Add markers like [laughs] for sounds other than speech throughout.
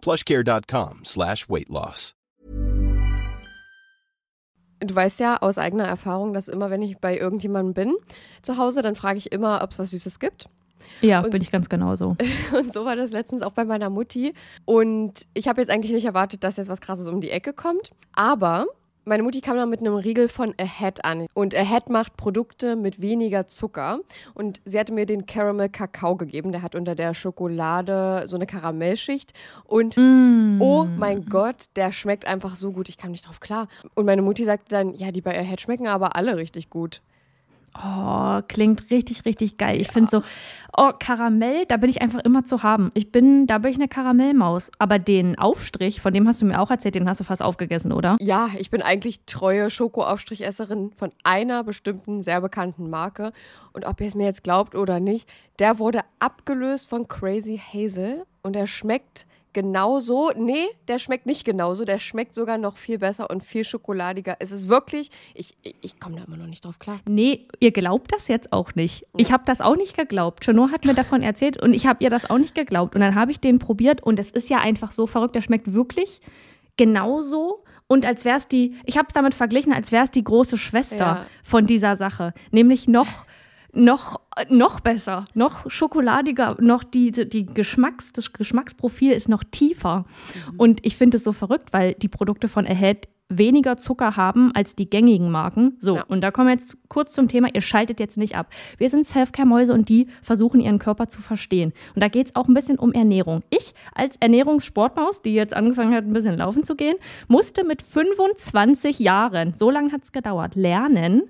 plushcare.com slash weight loss. Du weißt ja aus eigener Erfahrung, dass immer, wenn ich bei irgendjemandem bin zu Hause, dann frage ich immer, ob es was Süßes gibt. Ja, Und- bin ich ganz genauso. [laughs] Und so war das letztens auch bei meiner Mutti. Und ich habe jetzt eigentlich nicht erwartet, dass jetzt was Krasses um die Ecke kommt. Aber meine Mutti kam dann mit einem Riegel von Ahead an. Und Ahead macht Produkte mit weniger Zucker. Und sie hatte mir den Caramel Kakao gegeben. Der hat unter der Schokolade so eine Karamellschicht. Und Mm. oh mein Gott, der schmeckt einfach so gut. Ich kam nicht drauf klar. Und meine Mutti sagte dann, ja, die bei Ahead schmecken aber alle richtig gut. Oh, klingt richtig, richtig geil. Ich finde so, oh, Karamell, da bin ich einfach immer zu haben. Ich bin, da bin ich eine Karamellmaus. Aber den Aufstrich, von dem hast du mir auch erzählt, den hast du fast aufgegessen, oder? Ja, ich bin eigentlich treue Schokoaufstrichesserin von einer bestimmten, sehr bekannten Marke. Und ob ihr es mir jetzt glaubt oder nicht, der wurde abgelöst von Crazy Hazel und der schmeckt genauso. Nee, der schmeckt nicht genauso. Der schmeckt sogar noch viel besser und viel schokoladiger. Es ist wirklich, ich, ich, ich komme da immer noch nicht drauf klar. Nee, ihr glaubt das jetzt auch nicht. Ich habe das auch nicht geglaubt. Chanot hat mir davon erzählt und ich habe ihr das auch nicht geglaubt. Und dann habe ich den probiert und es ist ja einfach so verrückt. Der schmeckt wirklich genauso. Und als wäre es die, ich habe es damit verglichen, als wäre es die große Schwester Ja. von dieser Sache. Nämlich noch, noch, noch besser, noch schokoladiger, noch die, die Geschmacks, das Geschmacksprofil ist noch tiefer. Und ich finde es so verrückt, weil die Produkte von Ahead weniger Zucker haben als die gängigen Marken. So, Ja. und da kommen wir jetzt kurz zum Thema, ihr schaltet jetzt nicht ab. Wir sind Selfcare-Mäuse und die versuchen ihren Körper zu verstehen. Und da geht es auch ein bisschen um Ernährung. Ich als Ernährungssportmaus, die jetzt angefangen hat, ein bisschen laufen zu gehen, musste mit 25 Jahren, so lange hat es gedauert, lernen,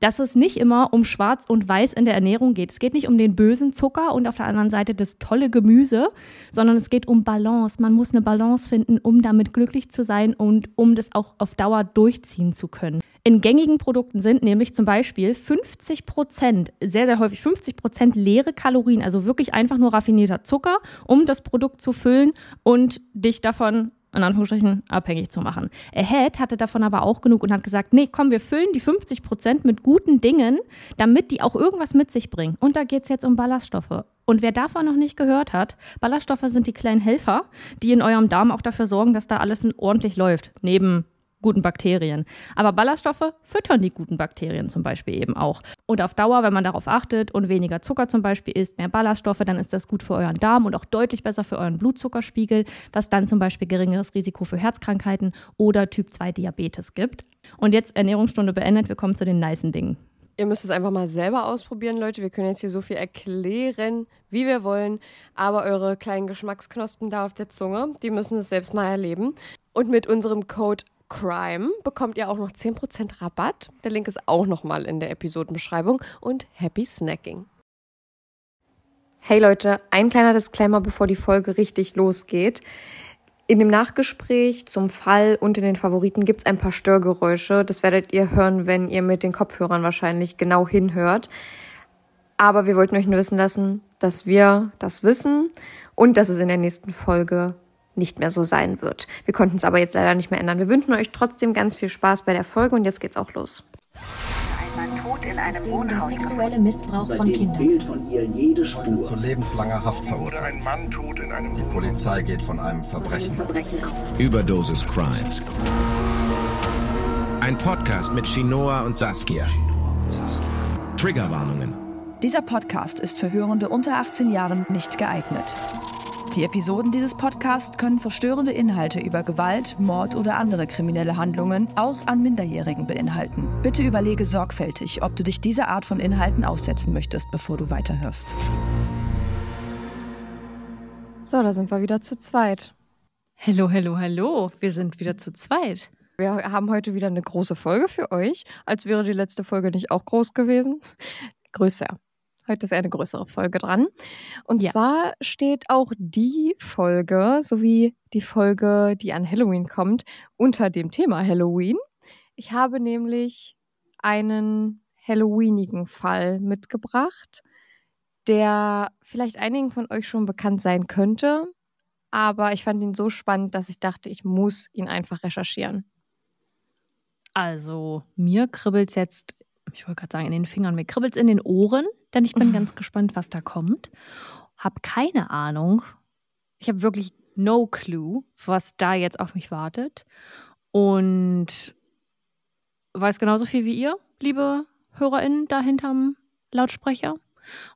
dass es nicht immer um Schwarz und Weiß in der Ernährung geht. Es geht nicht um den bösen Zucker und auf der anderen Seite das tolle Gemüse, sondern es geht um Balance. Man muss eine Balance finden, um damit glücklich zu sein und um das auch auf Dauer durchziehen zu können. In gängigen Produkten sind nämlich zum Beispiel 50 Prozent, sehr, sehr häufig 50 Prozent leere Kalorien, also wirklich einfach nur raffinierter Zucker, um das Produkt zu füllen und dich davon in Anführungsstrichen abhängig zu machen. Ahead hatte davon aber auch genug und hat gesagt, nee, komm, wir füllen die 50 Prozent mit guten Dingen, damit die auch irgendwas mit sich bringen. Und da geht es jetzt um Ballaststoffe. Und wer davon noch nicht gehört hat, Ballaststoffe sind die kleinen Helfer, die in eurem Darm auch dafür sorgen, dass da alles ordentlich läuft, neben guten Bakterien. Aber Ballaststoffe füttern die guten Bakterien zum Beispiel eben auch. Und auf Dauer, wenn man darauf achtet und weniger Zucker zum Beispiel isst, mehr Ballaststoffe, dann ist das gut für euren Darm und auch deutlich besser für euren Blutzuckerspiegel, was dann zum Beispiel geringeres Risiko für Herzkrankheiten oder Typ 2 Diabetes gibt. Und jetzt Ernährungsstunde beendet, wir kommen zu den nicen Dingen. Ihr müsst es einfach mal selber ausprobieren, Leute. Wir können jetzt hier so viel erklären, wie wir wollen. Aber eure kleinen Geschmacksknospen da auf der Zunge, die müssen es selbst mal erleben. Und mit unserem Code CRIME bekommt ihr auch noch 10% Rabatt. Der Link ist auch nochmal in der Episodenbeschreibung. Und happy snacking. Hey Leute, ein kleiner Disclaimer, bevor die Folge richtig losgeht. In dem Nachgespräch zum Fall und in den Favoriten gibt es ein paar Störgeräusche. Das werdet ihr hören, wenn ihr mit den Kopfhörern wahrscheinlich genau hinhört. Aber wir wollten euch nur wissen lassen, dass wir das wissen und dass es in der nächsten Folge nicht mehr so sein wird. Wir konnten es aber jetzt leider nicht mehr ändern. Wir wünschen euch trotzdem ganz viel Spaß bei der Folge und jetzt geht's auch los. Ein Mann tot in einem Wohnhaus sexuelle Missbrauch von Kindern. fehlt von ihr jede zu lebenslanger Haft verurteilt. ein Mann tot in einem Die Polizei geht von einem Verbrechen. Verbrechen aus. Überdosis Crime. Ein Podcast mit Shinoa und Saskia. Triggerwarnungen. Dieser Podcast ist für Hörende unter 18 Jahren nicht geeignet. Die Episoden dieses Podcasts können verstörende Inhalte über Gewalt, Mord oder andere kriminelle Handlungen auch an Minderjährigen beinhalten. Bitte überlege sorgfältig, ob du dich dieser Art von Inhalten aussetzen möchtest, bevor du weiterhörst. So, da sind wir wieder zu zweit. Hello, hello, hello. Wir sind wieder zu zweit. Wir haben heute wieder eine große Folge für euch. Als wäre die letzte Folge nicht auch groß gewesen. Größer. Heute ist eine größere Folge dran. Und Ja. zwar steht auch die Folge sowie die Folge, die an Halloween kommt, unter dem Thema Halloween. Ich habe nämlich einen Halloweenigen Fall mitgebracht, der vielleicht einigen von euch schon bekannt sein könnte, aber ich fand ihn so spannend, dass ich dachte, ich muss ihn einfach recherchieren. Also, mir kribbelt es jetzt, ich wollte gerade sagen, in den Fingern, mir kribbelt es in den Ohren, denn ich bin ganz gespannt, was da kommt. Hab keine Ahnung. Ich habe wirklich no clue, was da jetzt auf mich wartet. Und weiß genauso viel wie ihr, liebe HörerInnen, da hinterm Lautsprecher.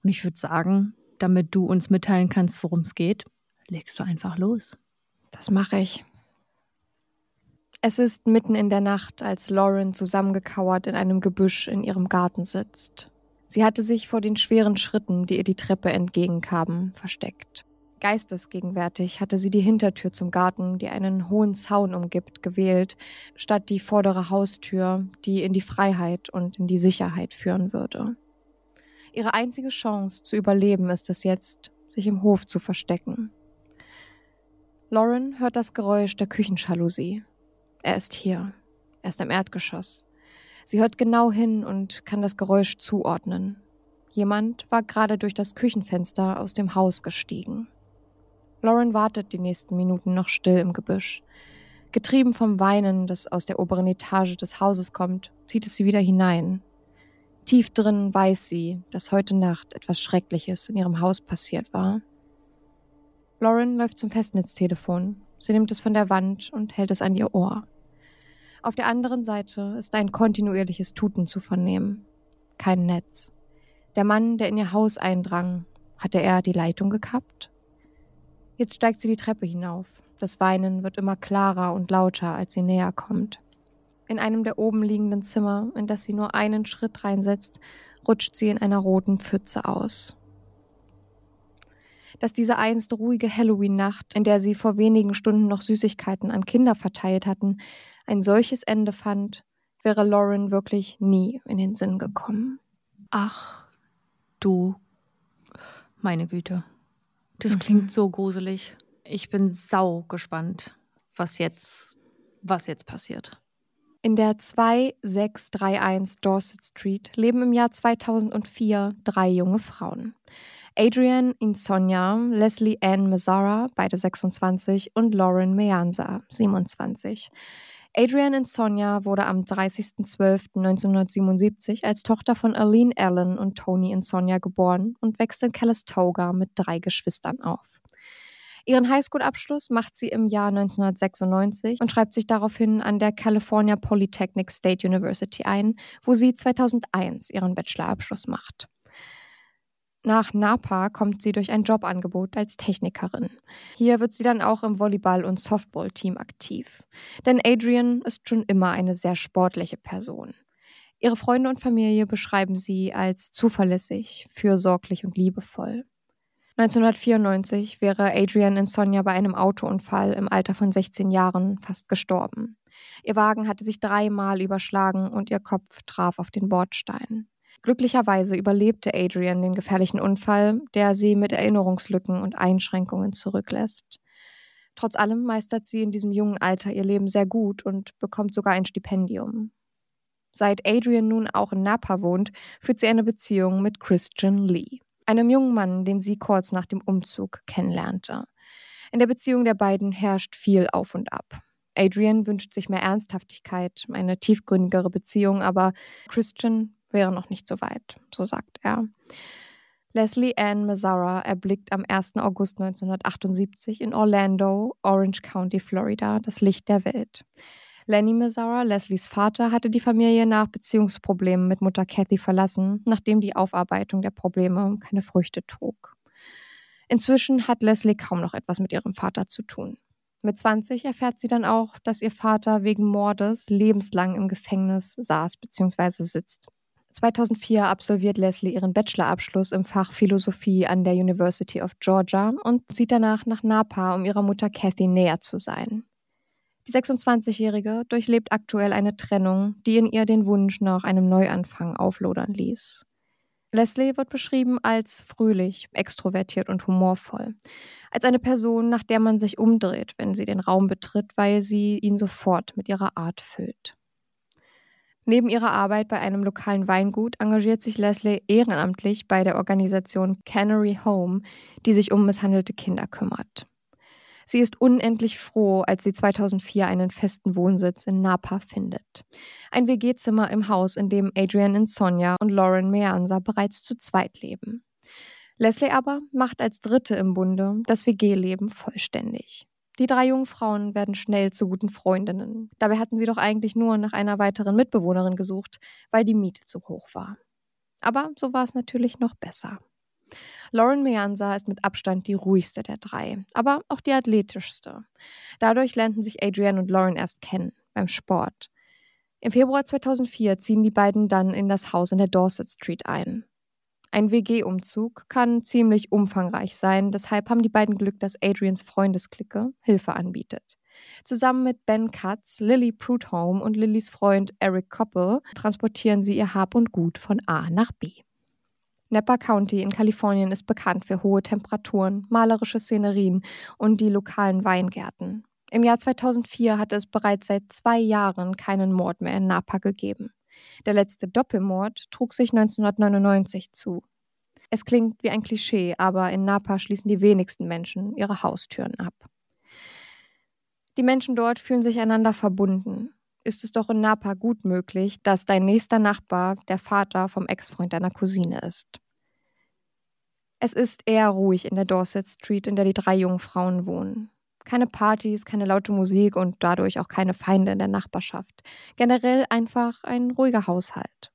Und ich würde sagen, damit du uns mitteilen kannst, worum es geht, legst du einfach los. Das mache ich. Es ist mitten in der Nacht, als Lauren zusammengekauert in einem Gebüsch in ihrem Garten sitzt. Sie hatte sich vor den schweren Schritten, die ihr die Treppe entgegenkamen, versteckt. Geistesgegenwärtig hatte sie die Hintertür zum Garten, die einen hohen Zaun umgibt, gewählt, statt die vordere Haustür, die in die Freiheit und in die Sicherheit führen würde. Ihre einzige Chance zu überleben ist es jetzt, sich im Hof zu verstecken. Lauren hört das Geräusch der Küchenjalousie. Er ist hier. Er ist im Erdgeschoss. Sie hört genau hin und kann das Geräusch zuordnen. Jemand war gerade durch das Küchenfenster aus dem Haus gestiegen. Lauren wartet die nächsten Minuten noch still im Gebüsch. Getrieben vom Weinen, das aus der oberen Etage des Hauses kommt, zieht es sie wieder hinein. Tief drin weiß sie, dass heute Nacht etwas Schreckliches in ihrem Haus passiert war. Lauren läuft zum Festnetztelefon. Sie nimmt es von der Wand und hält es an ihr Ohr. Auf der anderen Seite ist ein kontinuierliches Tuten zu vernehmen. Kein Netz. Der Mann, der in ihr Haus eindrang, hatte er die Leitung gekappt? Jetzt steigt sie die Treppe hinauf. Das Weinen wird immer klarer und lauter, als sie näher kommt. In einem der oben liegenden Zimmer, in das sie nur einen Schritt reinsetzt, rutscht sie in einer roten Pfütze aus. Dass diese einst ruhige Halloween-Nacht, in der sie vor wenigen Stunden noch Süßigkeiten an Kinder verteilt hatten, ein solches Ende fand, wäre Lauren wirklich nie in den Sinn gekommen. Ach, du, meine Güte. Das Mhm. klingt so gruselig. Ich bin sau gespannt, was jetzt, was jetzt passiert. In der 2631 Dorset Street leben im Jahr 2004 drei junge Frauen. Adrienne Insonja, Leslie Ann Mazzara, beide 26, und Lauren Meanza, 27. Adrienne Insonja wurde am 30.12.1977 als Tochter von Aline Allen und Tony Insonja geboren und wächst in Calistoga mit drei Geschwistern auf. Ihren Highschool-Abschluss macht sie im Jahr 1996 und schreibt sich daraufhin an der California Polytechnic State University ein, wo sie 2001 ihren Bachelorabschluss macht. Nach Napa kommt sie durch ein Jobangebot als Technikerin. Hier wird sie dann auch im Volleyball- und Softball-Team aktiv. Denn Adrian ist schon immer eine sehr sportliche Person. Ihre Freunde und Familie beschreiben sie als zuverlässig, fürsorglich und liebevoll. 1994 wäre Adrian Insonja bei einem Autounfall im Alter von 16 Jahren fast gestorben. Ihr Wagen hatte sich dreimal überschlagen und ihr Kopf traf auf den Bordstein. Glücklicherweise überlebte Adrian den gefährlichen Unfall, der sie mit Erinnerungslücken und Einschränkungen zurücklässt. Trotz allem meistert sie in diesem jungen Alter ihr Leben sehr gut und bekommt sogar ein Stipendium. Seit Adrian nun auch in Napa wohnt, führt sie eine Beziehung mit Christian Lee, einem jungen Mann, den sie kurz nach dem Umzug kennenlernte. In der Beziehung der beiden herrscht viel auf und ab. Adrian wünscht sich mehr Ernsthaftigkeit, eine tiefgründigere Beziehung, aber Christian wäre noch nicht so weit, so sagt er. Leslie Ann Mazzara erblickt am 1. August 1978 in Orlando, Orange County, Florida, das Licht der Welt. Lenny Mazzara, Leslies Vater, hatte die Familie nach Beziehungsproblemen mit Mutter Kathy verlassen, nachdem die Aufarbeitung der Probleme keine Früchte trug. Inzwischen hat Leslie kaum noch etwas mit ihrem Vater zu tun. Mit 20 erfährt sie dann auch, dass ihr Vater wegen Mordes lebenslang im Gefängnis saß bzw. sitzt. 2004 absolviert Leslie ihren Bachelorabschluss im Fach Philosophie an der University of Georgia und zieht danach nach Napa, um ihrer Mutter Kathy näher zu sein. Die 26-Jährige durchlebt aktuell eine Trennung, die in ihr den Wunsch nach einem Neuanfang auflodern ließ. Leslie wird beschrieben als fröhlich, extrovertiert und humorvoll. Als eine Person, nach der man sich umdreht, wenn sie den Raum betritt, weil sie ihn sofort mit ihrer Art füllt. Neben ihrer Arbeit bei einem lokalen Weingut engagiert sich Leslie ehrenamtlich bei der Organisation Canary Home, die sich um misshandelte Kinder kümmert. Sie ist unendlich froh, als sie 2004 einen festen Wohnsitz in Napa findet. Ein WG-Zimmer im Haus, in dem Adrian Insomnia und Lauren Meanza bereits zu zweit leben. Leslie aber macht als Dritte im Bunde das WG-Leben vollständig. Die drei jungen Frauen werden schnell zu guten Freundinnen. Dabei hatten sie doch eigentlich nur nach einer weiteren Mitbewohnerin gesucht, weil die Miete zu hoch war. Aber so war es natürlich noch besser. Lauren Meanza ist mit Abstand die ruhigste der drei, aber auch die athletischste. Dadurch lernten sich Adrienne und Lauren erst kennen, beim Sport. Im Februar 2004 ziehen die beiden dann in das Haus in der Dorset Street ein. Ein WG-Umzug kann ziemlich umfangreich sein, deshalb haben die beiden Glück, dass Adrians Freundesklicke Hilfe anbietet. Zusammen mit Ben Katz, Lily Prudhomme und Lillys Freund Eric Koppel transportieren sie ihr Hab und Gut von A nach B. Napa County in Kalifornien ist bekannt für hohe Temperaturen, malerische Szenerien und die lokalen Weingärten. Im Jahr 2004 hatte es bereits seit zwei Jahren keinen Mord mehr in Napa gegeben. Der letzte Doppelmord trug sich 1999 zu. Es klingt wie ein Klischee, aber in Napa schließen die wenigsten Menschen ihre Haustüren ab. Die Menschen dort fühlen sich einander verbunden. Ist es doch in Napa gut möglich, dass dein nächster Nachbar der Vater vom Ex-Freund deiner Cousine ist. Es ist eher ruhig in der Dorset Street, in der die drei jungen Frauen wohnen. Keine Partys, keine laute Musik und dadurch auch keine Feinde in der Nachbarschaft. Generell einfach ein ruhiger Haushalt.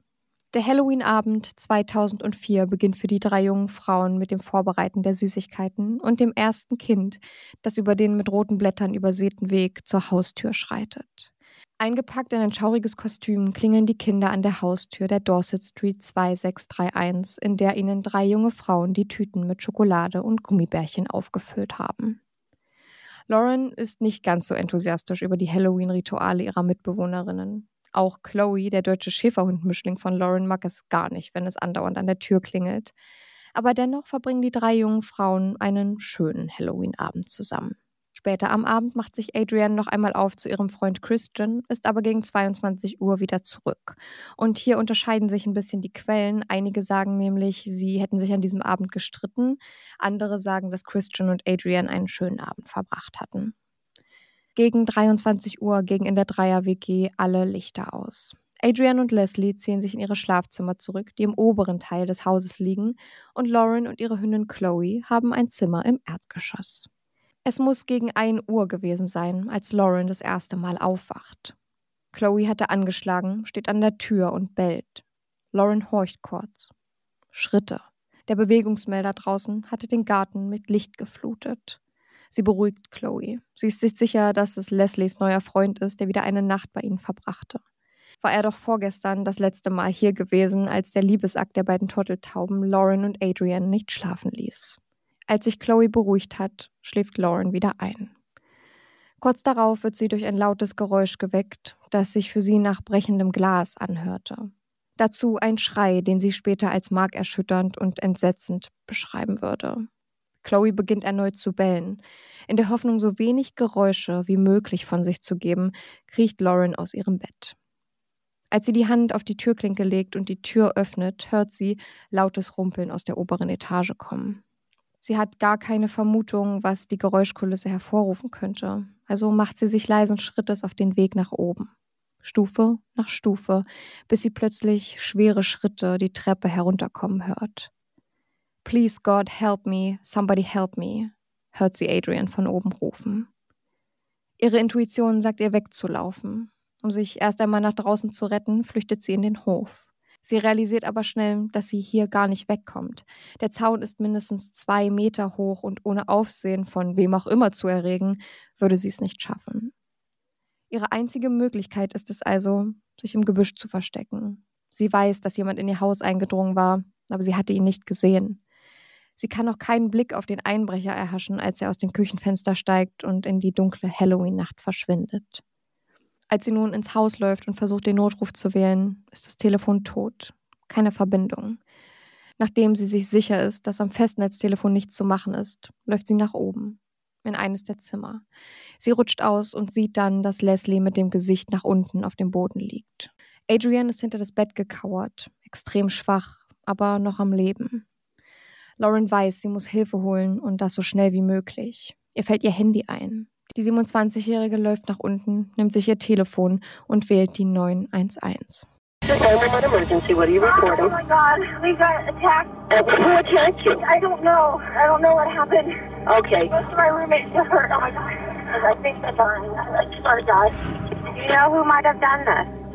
Der Halloween-Abend 2004 beginnt für die drei jungen Frauen mit dem Vorbereiten der Süßigkeiten und dem ersten Kind, das über den mit roten Blättern übersäten Weg zur Haustür schreitet. Eingepackt in ein schauriges Kostüm klingeln die Kinder an der Haustür der Dorset Street 2631, in der ihnen drei junge Frauen die Tüten mit Schokolade und Gummibärchen aufgefüllt haben. Lauren ist nicht ganz so enthusiastisch über die Halloween-Rituale ihrer Mitbewohnerinnen. Auch Chloe, der deutsche Schäferhundmischling von Lauren, mag es gar nicht, wenn es andauernd an der Tür klingelt. Aber dennoch verbringen die drei jungen Frauen einen schönen Halloween-Abend zusammen. Später am Abend macht sich Adrienne noch einmal auf zu ihrem Freund Christian, ist aber gegen 22 Uhr wieder zurück. Und hier unterscheiden sich ein bisschen die Quellen. Einige sagen nämlich, sie hätten sich an diesem Abend gestritten. Andere sagen, dass Christian und Adrienne einen schönen Abend verbracht hatten. Gegen 23 Uhr gegen in der Dreier-WG alle Lichter aus. Adrienne und Leslie ziehen sich in ihre Schlafzimmer zurück, die im oberen Teil des Hauses liegen, und Lauren und ihre Hündin Chloe haben ein Zimmer im Erdgeschoss. Es muss gegen 1 Uhr gewesen sein, als Lauren das erste Mal aufwacht. Chloe hatte angeschlagen, steht an der Tür und bellt. Lauren horcht kurz. Schritte. Der Bewegungsmelder draußen hatte den Garten mit Licht geflutet. Sie beruhigt Chloe. Sie ist sich sicher, dass es Leslies neuer Freund ist, der wieder eine Nacht bei ihnen verbrachte. War er doch vorgestern das letzte Mal hier gewesen, als der Liebesakt der beiden Turteltauben Lauren und Adrian nicht schlafen ließ. Als sich Chloe beruhigt hat, schläft Lauren wieder ein. Kurz darauf wird sie durch ein lautes Geräusch geweckt, das sich für sie nach brechendem Glas anhörte. Dazu ein Schrei, den sie später als markerschütternd und entsetzend beschreiben würde. Chloe beginnt erneut zu bellen. In der Hoffnung, so wenig Geräusche wie möglich von sich zu geben, kriecht Lauren aus ihrem Bett. Als sie die Hand auf die Türklinke legt und die Tür öffnet, hört sie lautes Rumpeln aus der oberen Etage kommen. Sie hat gar keine Vermutung, was die Geräuschkulisse hervorrufen könnte. Also macht sie sich leisen Schrittes auf den Weg nach oben. Stufe nach Stufe, bis sie plötzlich schwere Schritte die Treppe herunterkommen hört. Please God, help me, somebody help me, hört sie Adrian von oben rufen. Ihre Intuition sagt ihr wegzulaufen. Um sich erst einmal nach draußen zu retten, flüchtet sie in den Hof. Sie realisiert aber schnell, dass sie hier gar nicht wegkommt. Der Zaun ist mindestens zwei Meter hoch und ohne Aufsehen von wem auch immer zu erregen, würde sie es nicht schaffen. Ihre einzige Möglichkeit ist es also, sich im Gebüsch zu verstecken. Sie weiß, dass jemand in ihr Haus eingedrungen war, aber sie hatte ihn nicht gesehen. Sie kann auch keinen Blick auf den Einbrecher erhaschen, als er aus dem Küchenfenster steigt und in die dunkle Halloween-Nacht verschwindet. Als sie nun ins Haus läuft und versucht, den Notruf zu wählen, ist das Telefon tot. Keine Verbindung. Nachdem sie sich sicher ist, dass am Festnetztelefon nichts zu machen ist, läuft sie nach oben, in eines der Zimmer. Sie rutscht aus und sieht dann, dass Leslie mit dem Gesicht nach unten auf dem Boden liegt. Adrian ist hinter das Bett gekauert, extrem schwach, aber noch am Leben. Lauren weiß, sie muss Hilfe holen und das so schnell wie möglich. Ihr fällt ihr Handy ein. Die 27-Jährige läuft nach unten, nimmt sich ihr Telefon und wählt die 911. emergency. What are you reporting? Oh my god, we got attacked. Uh.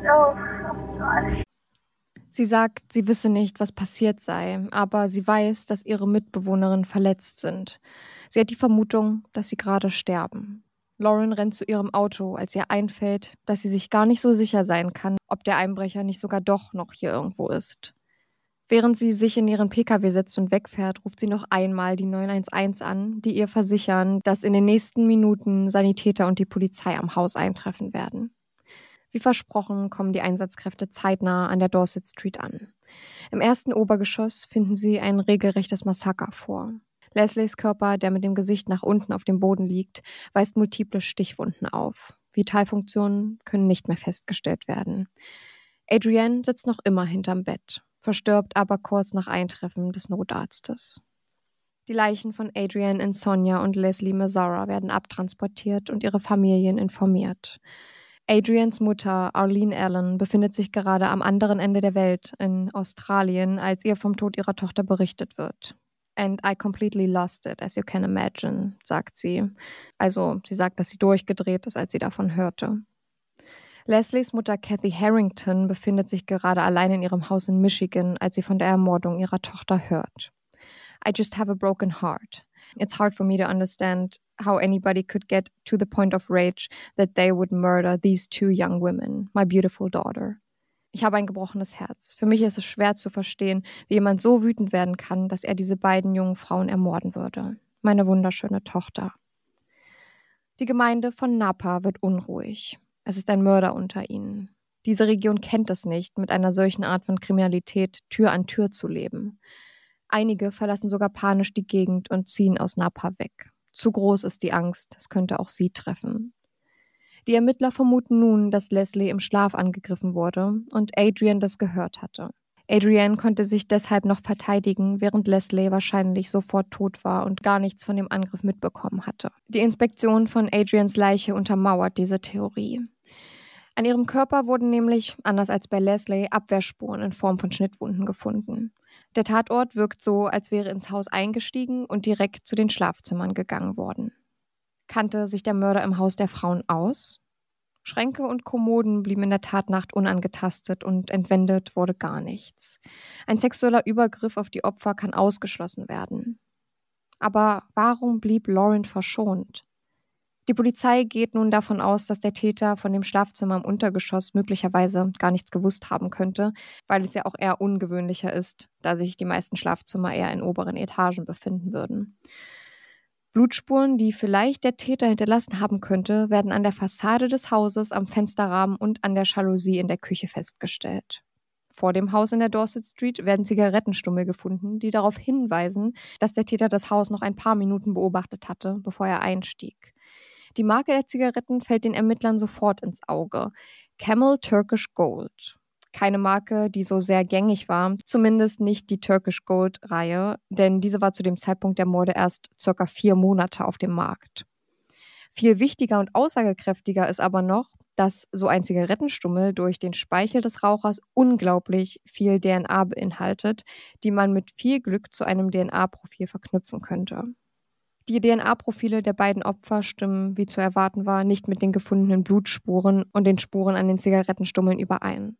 Oh? Oh, oh. Sie sagt, sie wisse nicht, was passiert sei, aber sie weiß, dass ihre Mitbewohnerinnen verletzt sind. Sie hat die Vermutung, dass sie gerade sterben. Lauren rennt zu ihrem Auto, als ihr einfällt, dass sie sich gar nicht so sicher sein kann, ob der Einbrecher nicht sogar doch noch hier irgendwo ist. Während sie sich in ihren Pkw setzt und wegfährt, ruft sie noch einmal die 911 an, die ihr versichern, dass in den nächsten Minuten Sanitäter und die Polizei am Haus eintreffen werden. Wie versprochen kommen die Einsatzkräfte zeitnah an der Dorset Street an. Im ersten Obergeschoss finden sie ein regelrechtes Massaker vor. Leslies Körper, der mit dem Gesicht nach unten auf dem Boden liegt, weist multiple Stichwunden auf. Vitalfunktionen können nicht mehr festgestellt werden. Adrienne sitzt noch immer hinterm Bett, verstirbt aber kurz nach Eintreffen des Notarztes. Die Leichen von Adrienne Insomnia und Leslie Mazzara werden abtransportiert und ihre Familien informiert. Adrians Mutter, Arlene Allen, befindet sich gerade am anderen Ende der Welt, in Australien, als ihr vom Tod ihrer Tochter berichtet wird. And I completely lost it, as you can imagine, sagt sie. Also, sie sagt, dass sie durchgedreht ist, als sie davon hörte. Leslies Mutter Kathy Harrington befindet sich gerade allein in ihrem Haus in Michigan, als sie von der Ermordung ihrer Tochter hört. I just have a broken heart. It's hard for me to understand how anybody could get to the point of rage that they would murder these two young women, my beautiful daughter. Ich habe ein gebrochenes Herz. Für mich ist es schwer zu verstehen, wie jemand so wütend werden kann, dass er diese beiden jungen Frauen ermorden würde. Meine wunderschöne Tochter. Die Gemeinde von Napa wird unruhig. Es ist ein Mörder unter ihnen. Diese Region kennt es nicht, mit einer solchen Art von Kriminalität Tür an Tür zu leben. Einige verlassen sogar panisch die Gegend und ziehen aus Napa weg. Zu groß ist die Angst, es könnte auch sie treffen. Die Ermittler vermuten nun, dass Leslie im Schlaf angegriffen wurde und Adrian das gehört hatte. Adrian konnte sich deshalb noch verteidigen, während Leslie wahrscheinlich sofort tot war und gar nichts von dem Angriff mitbekommen hatte. Die Inspektion von Adrians Leiche untermauert diese Theorie. An ihrem Körper wurden nämlich, anders als bei Leslie, Abwehrspuren in Form von Schnittwunden gefunden. Der Tatort wirkt so, als wäre ins Haus eingestiegen und direkt zu den Schlafzimmern gegangen worden. Kannte sich der Mörder im Haus der Frauen aus? Schränke und Kommoden blieben in der Tatnacht unangetastet und entwendet wurde gar nichts. Ein sexueller Übergriff auf die Opfer kann ausgeschlossen werden. Aber warum blieb Lauren verschont? Die Polizei geht nun davon aus, dass der Täter von dem Schlafzimmer im Untergeschoss möglicherweise gar nichts gewusst haben könnte, weil es ja auch eher ungewöhnlicher ist, da sich die meisten Schlafzimmer eher in oberen Etagen befinden würden. Blutspuren, die vielleicht der Täter hinterlassen haben könnte, werden an der Fassade des Hauses, am Fensterrahmen und an der Jalousie in der Küche festgestellt. Vor dem Haus in der Dorset Street werden Zigarettenstummel gefunden, die darauf hinweisen, dass der Täter das Haus noch ein paar Minuten beobachtet hatte, bevor er einstieg. Die Marke der Zigaretten fällt den Ermittlern sofort ins Auge. Camel Turkish Gold. Keine Marke, die so sehr gängig war, zumindest nicht die Turkish Gold Reihe, denn diese war zu dem Zeitpunkt der Morde erst circa vier Monate auf dem Markt. Viel wichtiger und aussagekräftiger ist aber noch, dass so ein Zigarettenstummel durch den Speichel des Rauchers unglaublich viel DNA beinhaltet, die man mit viel Glück zu einem DNA-Profil verknüpfen könnte. Die DNA-Profile der beiden Opfer stimmen, wie zu erwarten war, nicht mit den gefundenen Blutspuren und den Spuren an den Zigarettenstummeln überein.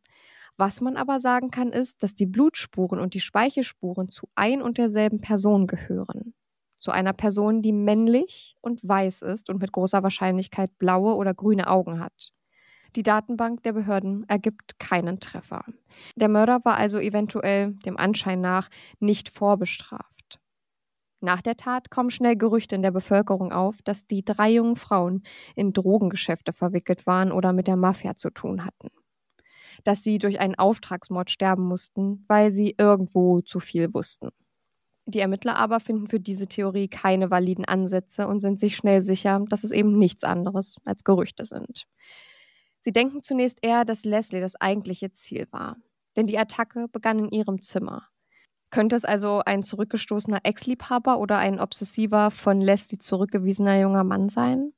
Was man aber sagen kann, ist, dass die Blutspuren und die Speichelspuren zu ein und derselben Person gehören. Zu einer Person, die männlich und weiß ist und mit großer Wahrscheinlichkeit blaue oder grüne Augen hat. Die Datenbank der Behörden ergibt keinen Treffer. Der Mörder war also eventuell, dem Anschein nach, nicht vorbestraft. Nach der Tat kommen schnell Gerüchte in der Bevölkerung auf, dass die drei jungen Frauen in Drogengeschäfte verwickelt waren oder mit der Mafia zu tun hatten. Dass sie durch einen Auftragsmord sterben mussten, weil sie irgendwo zu viel wussten. Die Ermittler aber finden für diese Theorie keine validen Ansätze und sind sich schnell sicher, dass es eben nichts anderes als Gerüchte sind. Sie denken zunächst eher, dass Leslie das eigentliche Ziel war, denn die Attacke begann in ihrem Zimmer. Könnte es also ein zurückgestoßener Ex-Liebhaber oder ein obsessiver, von Leslie zurückgewiesener junger Mann sein?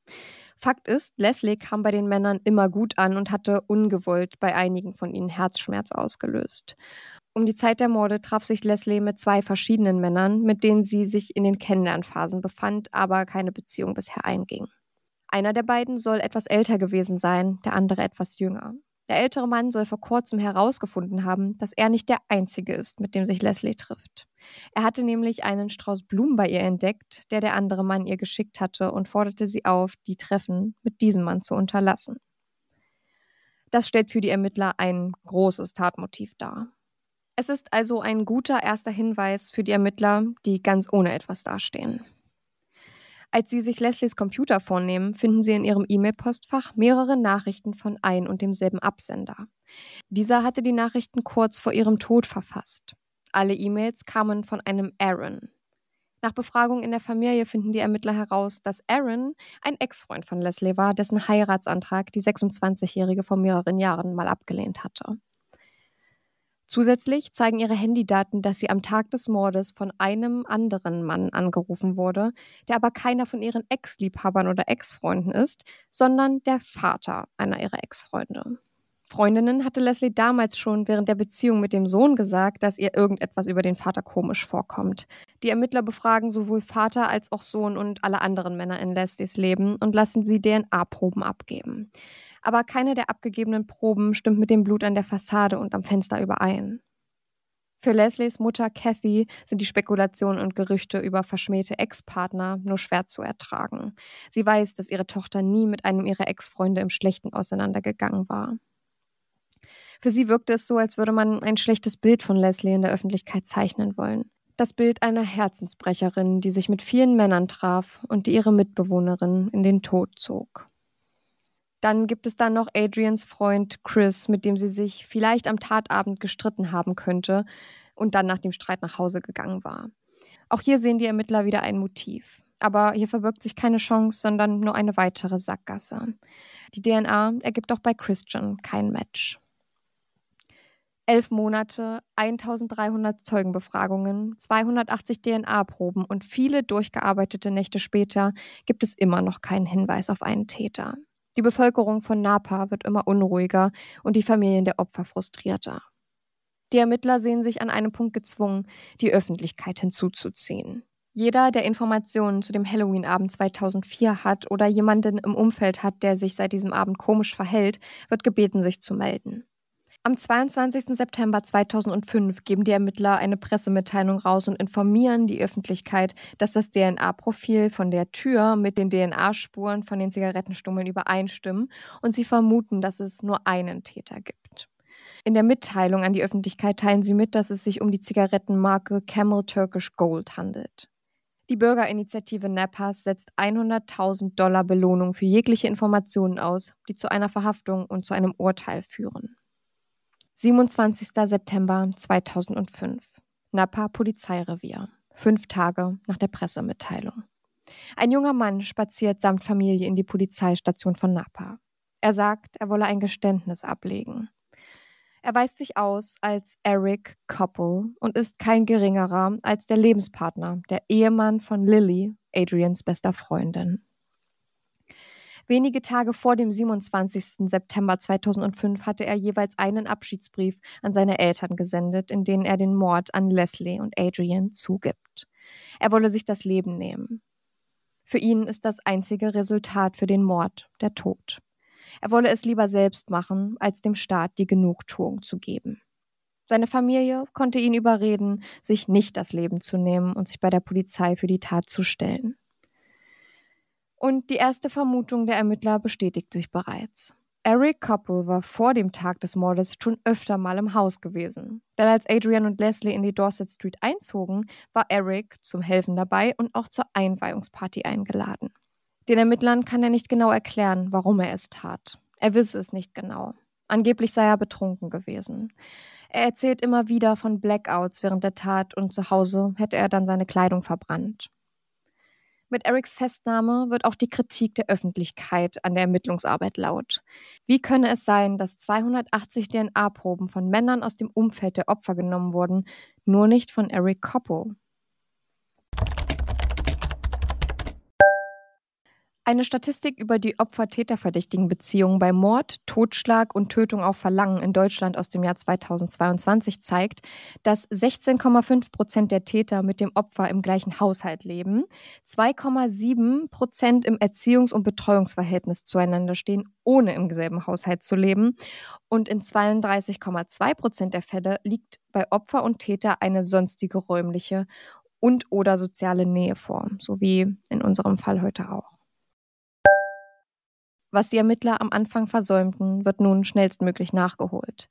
Fakt ist, Leslie kam bei den Männern immer gut an und hatte ungewollt bei einigen von ihnen Herzschmerz ausgelöst. Um die Zeit der Morde traf sich Leslie mit zwei verschiedenen Männern, mit denen sie sich in den Kennenlernphasen befand, aber keine Beziehung bisher einging. Einer der beiden soll etwas älter gewesen sein, der andere etwas jünger. Der ältere Mann soll vor kurzem herausgefunden haben, dass er nicht der Einzige ist, mit dem sich Leslie trifft. Er hatte nämlich einen Strauß Blumen bei ihr entdeckt, der der andere Mann ihr geschickt hatte und forderte sie auf, die Treffen mit diesem Mann zu unterlassen. Das stellt für die Ermittler ein großes Tatmotiv dar. Es ist also ein guter erster Hinweis für die Ermittler, die ganz ohne etwas dastehen. Als Sie sich Leslies Computer vornehmen, finden Sie in Ihrem E-Mail-Postfach mehrere Nachrichten von ein und demselben Absender. Dieser hatte die Nachrichten kurz vor ihrem Tod verfasst. Alle E-Mails kamen von einem Aaron. Nach Befragung in der Familie finden die Ermittler heraus, dass Aaron ein Ex-Freund von Leslie war, dessen Heiratsantrag die 26-Jährige vor mehreren Jahren mal abgelehnt hatte. Zusätzlich zeigen ihre Handydaten, dass sie am Tag des Mordes von einem anderen Mann angerufen wurde, der aber keiner von ihren Ex-Liebhabern oder Ex-Freunden ist, sondern der Vater einer ihrer Ex-Freunde. Freundinnen hatte Leslie damals schon während der Beziehung mit dem Sohn gesagt, dass ihr irgendetwas über den Vater komisch vorkommt. Die Ermittler befragen sowohl Vater als auch Sohn und alle anderen Männer in Leslies Leben und lassen sie DNA-Proben abgeben aber keine der abgegebenen Proben stimmt mit dem Blut an der Fassade und am Fenster überein. Für Leslies Mutter Kathy sind die Spekulationen und Gerüchte über verschmähte Ex-Partner nur schwer zu ertragen. Sie weiß, dass ihre Tochter nie mit einem ihrer Ex-Freunde im Schlechten auseinandergegangen war. Für sie wirkte es so, als würde man ein schlechtes Bild von Leslie in der Öffentlichkeit zeichnen wollen. Das Bild einer Herzensbrecherin, die sich mit vielen Männern traf und die ihre Mitbewohnerin in den Tod zog. Dann gibt es dann noch Adrians Freund Chris, mit dem sie sich vielleicht am Tatabend gestritten haben könnte und dann nach dem Streit nach Hause gegangen war. Auch hier sehen die Ermittler wieder ein Motiv. Aber hier verbirgt sich keine Chance, sondern nur eine weitere Sackgasse. Die DNA ergibt auch bei Christian kein Match. Elf Monate, 1300 Zeugenbefragungen, 280 DNA-Proben und viele durchgearbeitete Nächte später gibt es immer noch keinen Hinweis auf einen Täter. Die Bevölkerung von Napa wird immer unruhiger und die Familien der Opfer frustrierter. Die Ermittler sehen sich an einem Punkt gezwungen, die Öffentlichkeit hinzuzuziehen. Jeder, der Informationen zu dem Halloween-Abend 2004 hat oder jemanden im Umfeld hat, der sich seit diesem Abend komisch verhält, wird gebeten, sich zu melden. Am 22. September 2005 geben die Ermittler eine Pressemitteilung raus und informieren die Öffentlichkeit, dass das DNA-Profil von der Tür mit den DNA-Spuren von den Zigarettenstummeln übereinstimmen und sie vermuten, dass es nur einen Täter gibt. In der Mitteilung an die Öffentlichkeit teilen sie mit, dass es sich um die Zigarettenmarke Camel Turkish Gold handelt. Die Bürgerinitiative Napas setzt 100.000 Dollar Belohnung für jegliche Informationen aus, die zu einer Verhaftung und zu einem Urteil führen. 27. September 2005. Napa Polizeirevier. Fünf Tage nach der Pressemitteilung. Ein junger Mann spaziert samt Familie in die Polizeistation von Napa. Er sagt, er wolle ein Geständnis ablegen. Er weist sich aus als Eric Koppel und ist kein geringerer als der Lebenspartner, der Ehemann von Lily, Adrians bester Freundin. Wenige Tage vor dem 27. September 2005 hatte er jeweils einen Abschiedsbrief an seine Eltern gesendet, in dem er den Mord an Leslie und Adrian zugibt. Er wolle sich das Leben nehmen. Für ihn ist das einzige Resultat für den Mord der Tod. Er wolle es lieber selbst machen, als dem Staat die Genugtuung zu geben. Seine Familie konnte ihn überreden, sich nicht das Leben zu nehmen und sich bei der Polizei für die Tat zu stellen. Und die erste Vermutung der Ermittler bestätigt sich bereits. Eric Koppel war vor dem Tag des Mordes schon öfter mal im Haus gewesen. Denn als Adrian und Leslie in die Dorset Street einzogen, war Eric zum Helfen dabei und auch zur Einweihungsparty eingeladen. Den Ermittlern kann er nicht genau erklären, warum er es tat. Er wisse es nicht genau. Angeblich sei er betrunken gewesen. Er erzählt immer wieder von Blackouts während der Tat und zu Hause hätte er dann seine Kleidung verbrannt. Mit Erics Festnahme wird auch die Kritik der Öffentlichkeit an der Ermittlungsarbeit laut. Wie könne es sein, dass 280 DNA-Proben von Männern aus dem Umfeld der Opfer genommen wurden, nur nicht von Eric Coppo? Eine Statistik über die Opfer-Täter-verdächtigen Beziehungen bei Mord, Totschlag und Tötung auf Verlangen in Deutschland aus dem Jahr 2022 zeigt, dass 16,5 Prozent der Täter mit dem Opfer im gleichen Haushalt leben, 2,7 Prozent im Erziehungs- und Betreuungsverhältnis zueinander stehen, ohne im selben Haushalt zu leben. Und in 32,2 Prozent der Fälle liegt bei Opfer und Täter eine sonstige räumliche und oder soziale Nähe vor, so wie in unserem Fall heute auch. Was die Ermittler am Anfang versäumten, wird nun schnellstmöglich nachgeholt.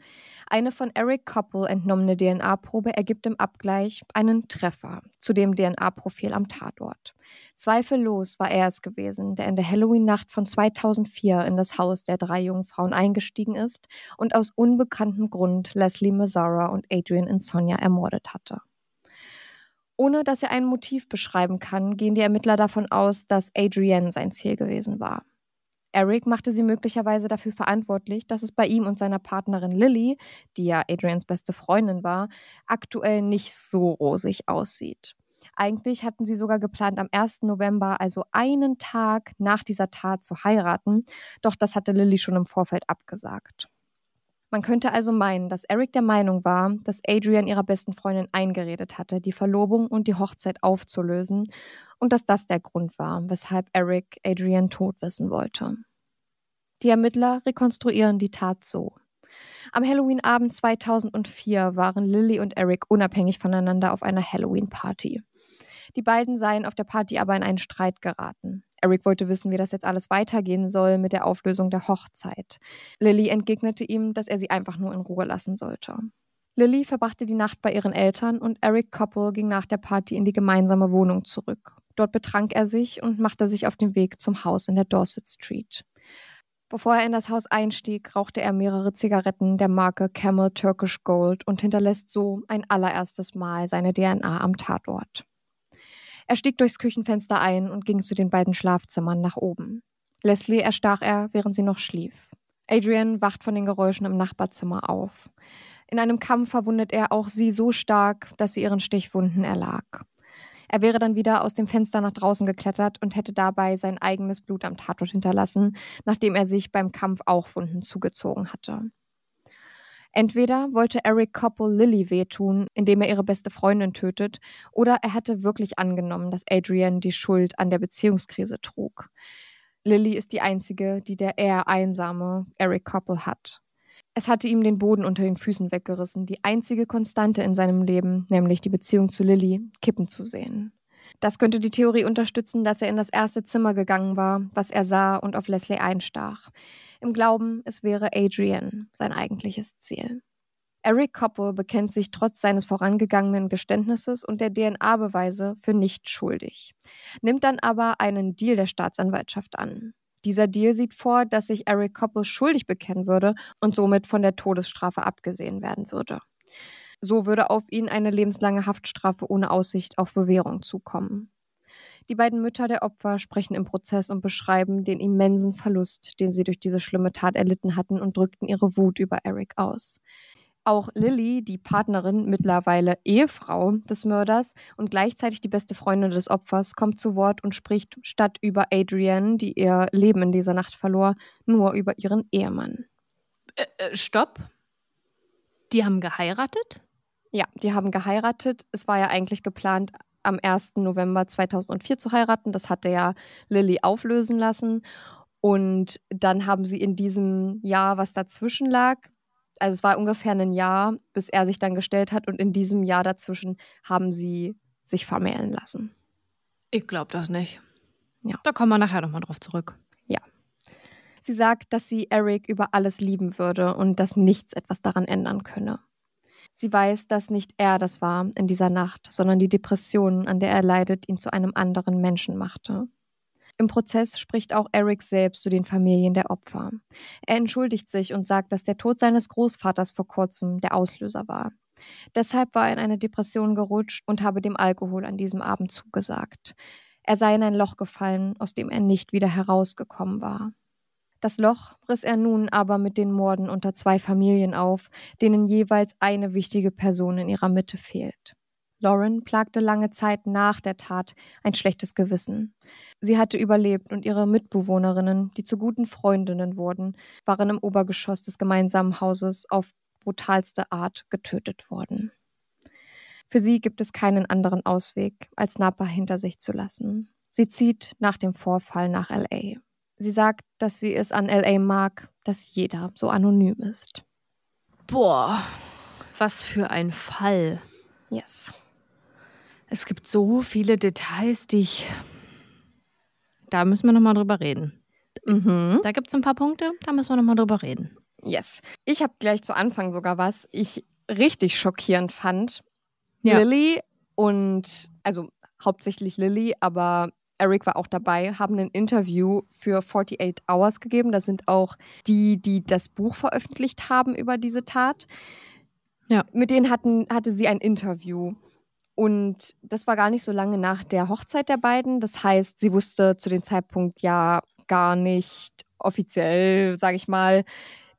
Eine von Eric Koppel entnommene DNA-Probe ergibt im Abgleich einen Treffer zu dem DNA-Profil am Tatort. Zweifellos war er es gewesen, der in der Halloween-Nacht von 2004 in das Haus der drei jungen Frauen eingestiegen ist und aus unbekanntem Grund Leslie Mazzara und Adrian Insomnia ermordet hatte. Ohne dass er ein Motiv beschreiben kann, gehen die Ermittler davon aus, dass Adrienne sein Ziel gewesen war. Eric machte sie möglicherweise dafür verantwortlich, dass es bei ihm und seiner Partnerin Lily, die ja Adrians beste Freundin war, aktuell nicht so rosig aussieht. Eigentlich hatten sie sogar geplant, am 1. November, also einen Tag nach dieser Tat, zu heiraten, doch das hatte Lily schon im Vorfeld abgesagt. Man könnte also meinen, dass Eric der Meinung war, dass Adrian ihrer besten Freundin eingeredet hatte, die Verlobung und die Hochzeit aufzulösen und dass das der Grund war, weshalb Eric Adrian tot wissen wollte. Die Ermittler rekonstruieren die Tat so. Am Halloween-Abend 2004 waren Lily und Eric unabhängig voneinander auf einer Halloween-Party. Die beiden seien auf der Party aber in einen Streit geraten. Eric wollte wissen, wie das jetzt alles weitergehen soll mit der Auflösung der Hochzeit. Lily entgegnete ihm, dass er sie einfach nur in Ruhe lassen sollte. Lily verbrachte die Nacht bei ihren Eltern und Eric Koppel ging nach der Party in die gemeinsame Wohnung zurück. Dort betrank er sich und machte sich auf den Weg zum Haus in der Dorset Street. Bevor er in das Haus einstieg, rauchte er mehrere Zigaretten der Marke Camel Turkish Gold und hinterlässt so ein allererstes Mal seine DNA am Tatort. Er stieg durchs Küchenfenster ein und ging zu den beiden Schlafzimmern nach oben. Leslie erstach er, während sie noch schlief. Adrian wacht von den Geräuschen im Nachbarzimmer auf. In einem Kampf verwundet er auch sie so stark, dass sie ihren Stichwunden erlag. Er wäre dann wieder aus dem Fenster nach draußen geklettert und hätte dabei sein eigenes Blut am Tatort hinterlassen, nachdem er sich beim Kampf auch Wunden zugezogen hatte. Entweder wollte Eric Koppel Lily wehtun, indem er ihre beste Freundin tötet, oder er hatte wirklich angenommen, dass Adrian die Schuld an der Beziehungskrise trug. Lily ist die einzige, die der eher einsame Eric Koppel hat. Es hatte ihm den Boden unter den Füßen weggerissen, die einzige Konstante in seinem Leben, nämlich die Beziehung zu Lily, kippen zu sehen. Das könnte die Theorie unterstützen, dass er in das erste Zimmer gegangen war, was er sah und auf Leslie einstach im Glauben, es wäre Adrian sein eigentliches Ziel. Eric Koppel bekennt sich trotz seines vorangegangenen Geständnisses und der DNA-Beweise für nicht schuldig, nimmt dann aber einen Deal der Staatsanwaltschaft an. Dieser Deal sieht vor, dass sich Eric Koppel schuldig bekennen würde und somit von der Todesstrafe abgesehen werden würde. So würde auf ihn eine lebenslange Haftstrafe ohne Aussicht auf Bewährung zukommen. Die beiden Mütter der Opfer sprechen im Prozess und beschreiben den immensen Verlust, den sie durch diese schlimme Tat erlitten hatten und drückten ihre Wut über Eric aus. Auch Lily, die Partnerin, mittlerweile Ehefrau des Mörders und gleichzeitig die beste Freundin des Opfers, kommt zu Wort und spricht statt über Adrienne, die ihr Leben in dieser Nacht verlor, nur über ihren Ehemann. Äh, äh, stopp. Die haben geheiratet? Ja, die haben geheiratet. Es war ja eigentlich geplant, am 1. November 2004 zu heiraten. Das hatte ja Lilly auflösen lassen. Und dann haben sie in diesem Jahr, was dazwischen lag, also es war ungefähr ein Jahr, bis er sich dann gestellt hat. Und in diesem Jahr dazwischen haben sie sich vermählen lassen. Ich glaube das nicht. Ja. Da kommen wir nachher nochmal drauf zurück. Ja. Sie sagt, dass sie Eric über alles lieben würde und dass nichts etwas daran ändern könne. Sie weiß, dass nicht er das war in dieser Nacht, sondern die Depression, an der er leidet, ihn zu einem anderen Menschen machte. Im Prozess spricht auch Eric selbst zu den Familien der Opfer. Er entschuldigt sich und sagt, dass der Tod seines Großvaters vor kurzem der Auslöser war. Deshalb war er in eine Depression gerutscht und habe dem Alkohol an diesem Abend zugesagt. Er sei in ein Loch gefallen, aus dem er nicht wieder herausgekommen war. Das Loch riss er nun aber mit den Morden unter zwei Familien auf, denen jeweils eine wichtige Person in ihrer Mitte fehlt. Lauren plagte lange Zeit nach der Tat ein schlechtes Gewissen. Sie hatte überlebt und ihre Mitbewohnerinnen, die zu guten Freundinnen wurden, waren im Obergeschoss des gemeinsamen Hauses auf brutalste Art getötet worden. Für sie gibt es keinen anderen Ausweg, als Napa hinter sich zu lassen. Sie zieht nach dem Vorfall nach LA. Sie sagt, dass sie es an LA mag, dass jeder so anonym ist. Boah, was für ein Fall. Yes. Es gibt so viele Details, die ich. Da müssen wir nochmal drüber reden. Mhm. Da gibt es ein paar Punkte, da müssen wir nochmal drüber reden. Yes. Ich habe gleich zu Anfang sogar was ich richtig schockierend fand. Ja. Lilly und, also hauptsächlich Lilly, aber Eric war auch dabei, haben ein Interview für 48 Hours gegeben. Das sind auch die, die das Buch veröffentlicht haben über diese Tat. Ja. Mit denen hatten, hatte sie ein Interview. Und das war gar nicht so lange nach der Hochzeit der beiden. Das heißt, sie wusste zu dem Zeitpunkt ja gar nicht offiziell, sage ich mal,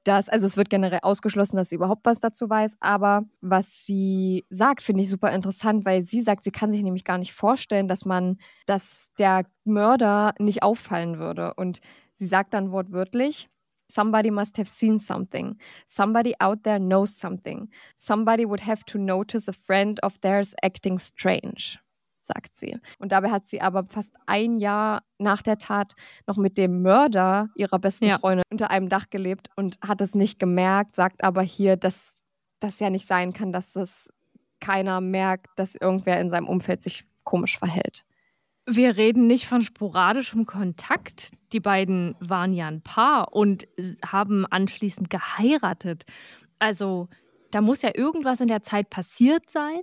dass, also es wird generell ausgeschlossen, dass sie überhaupt was dazu weiß, aber was sie sagt, finde ich super interessant, weil sie sagt, sie kann sich nämlich gar nicht vorstellen, dass man, dass der Mörder nicht auffallen würde. Und sie sagt dann wortwörtlich, Somebody must have seen something. Somebody out there knows something. Somebody would have to notice a friend of theirs acting strange, sagt sie. Und dabei hat sie aber fast ein Jahr nach der Tat noch mit dem Mörder ihrer besten Ja. Freundin unter einem Dach gelebt und hat es nicht gemerkt, sagt aber hier, dass das ja nicht sein kann, dass das keiner merkt, dass irgendwer in seinem Umfeld sich komisch verhält. Wir reden nicht von sporadischem Kontakt. Die beiden waren ja ein Paar und haben anschließend geheiratet. Also da muss ja irgendwas in der Zeit passiert sein,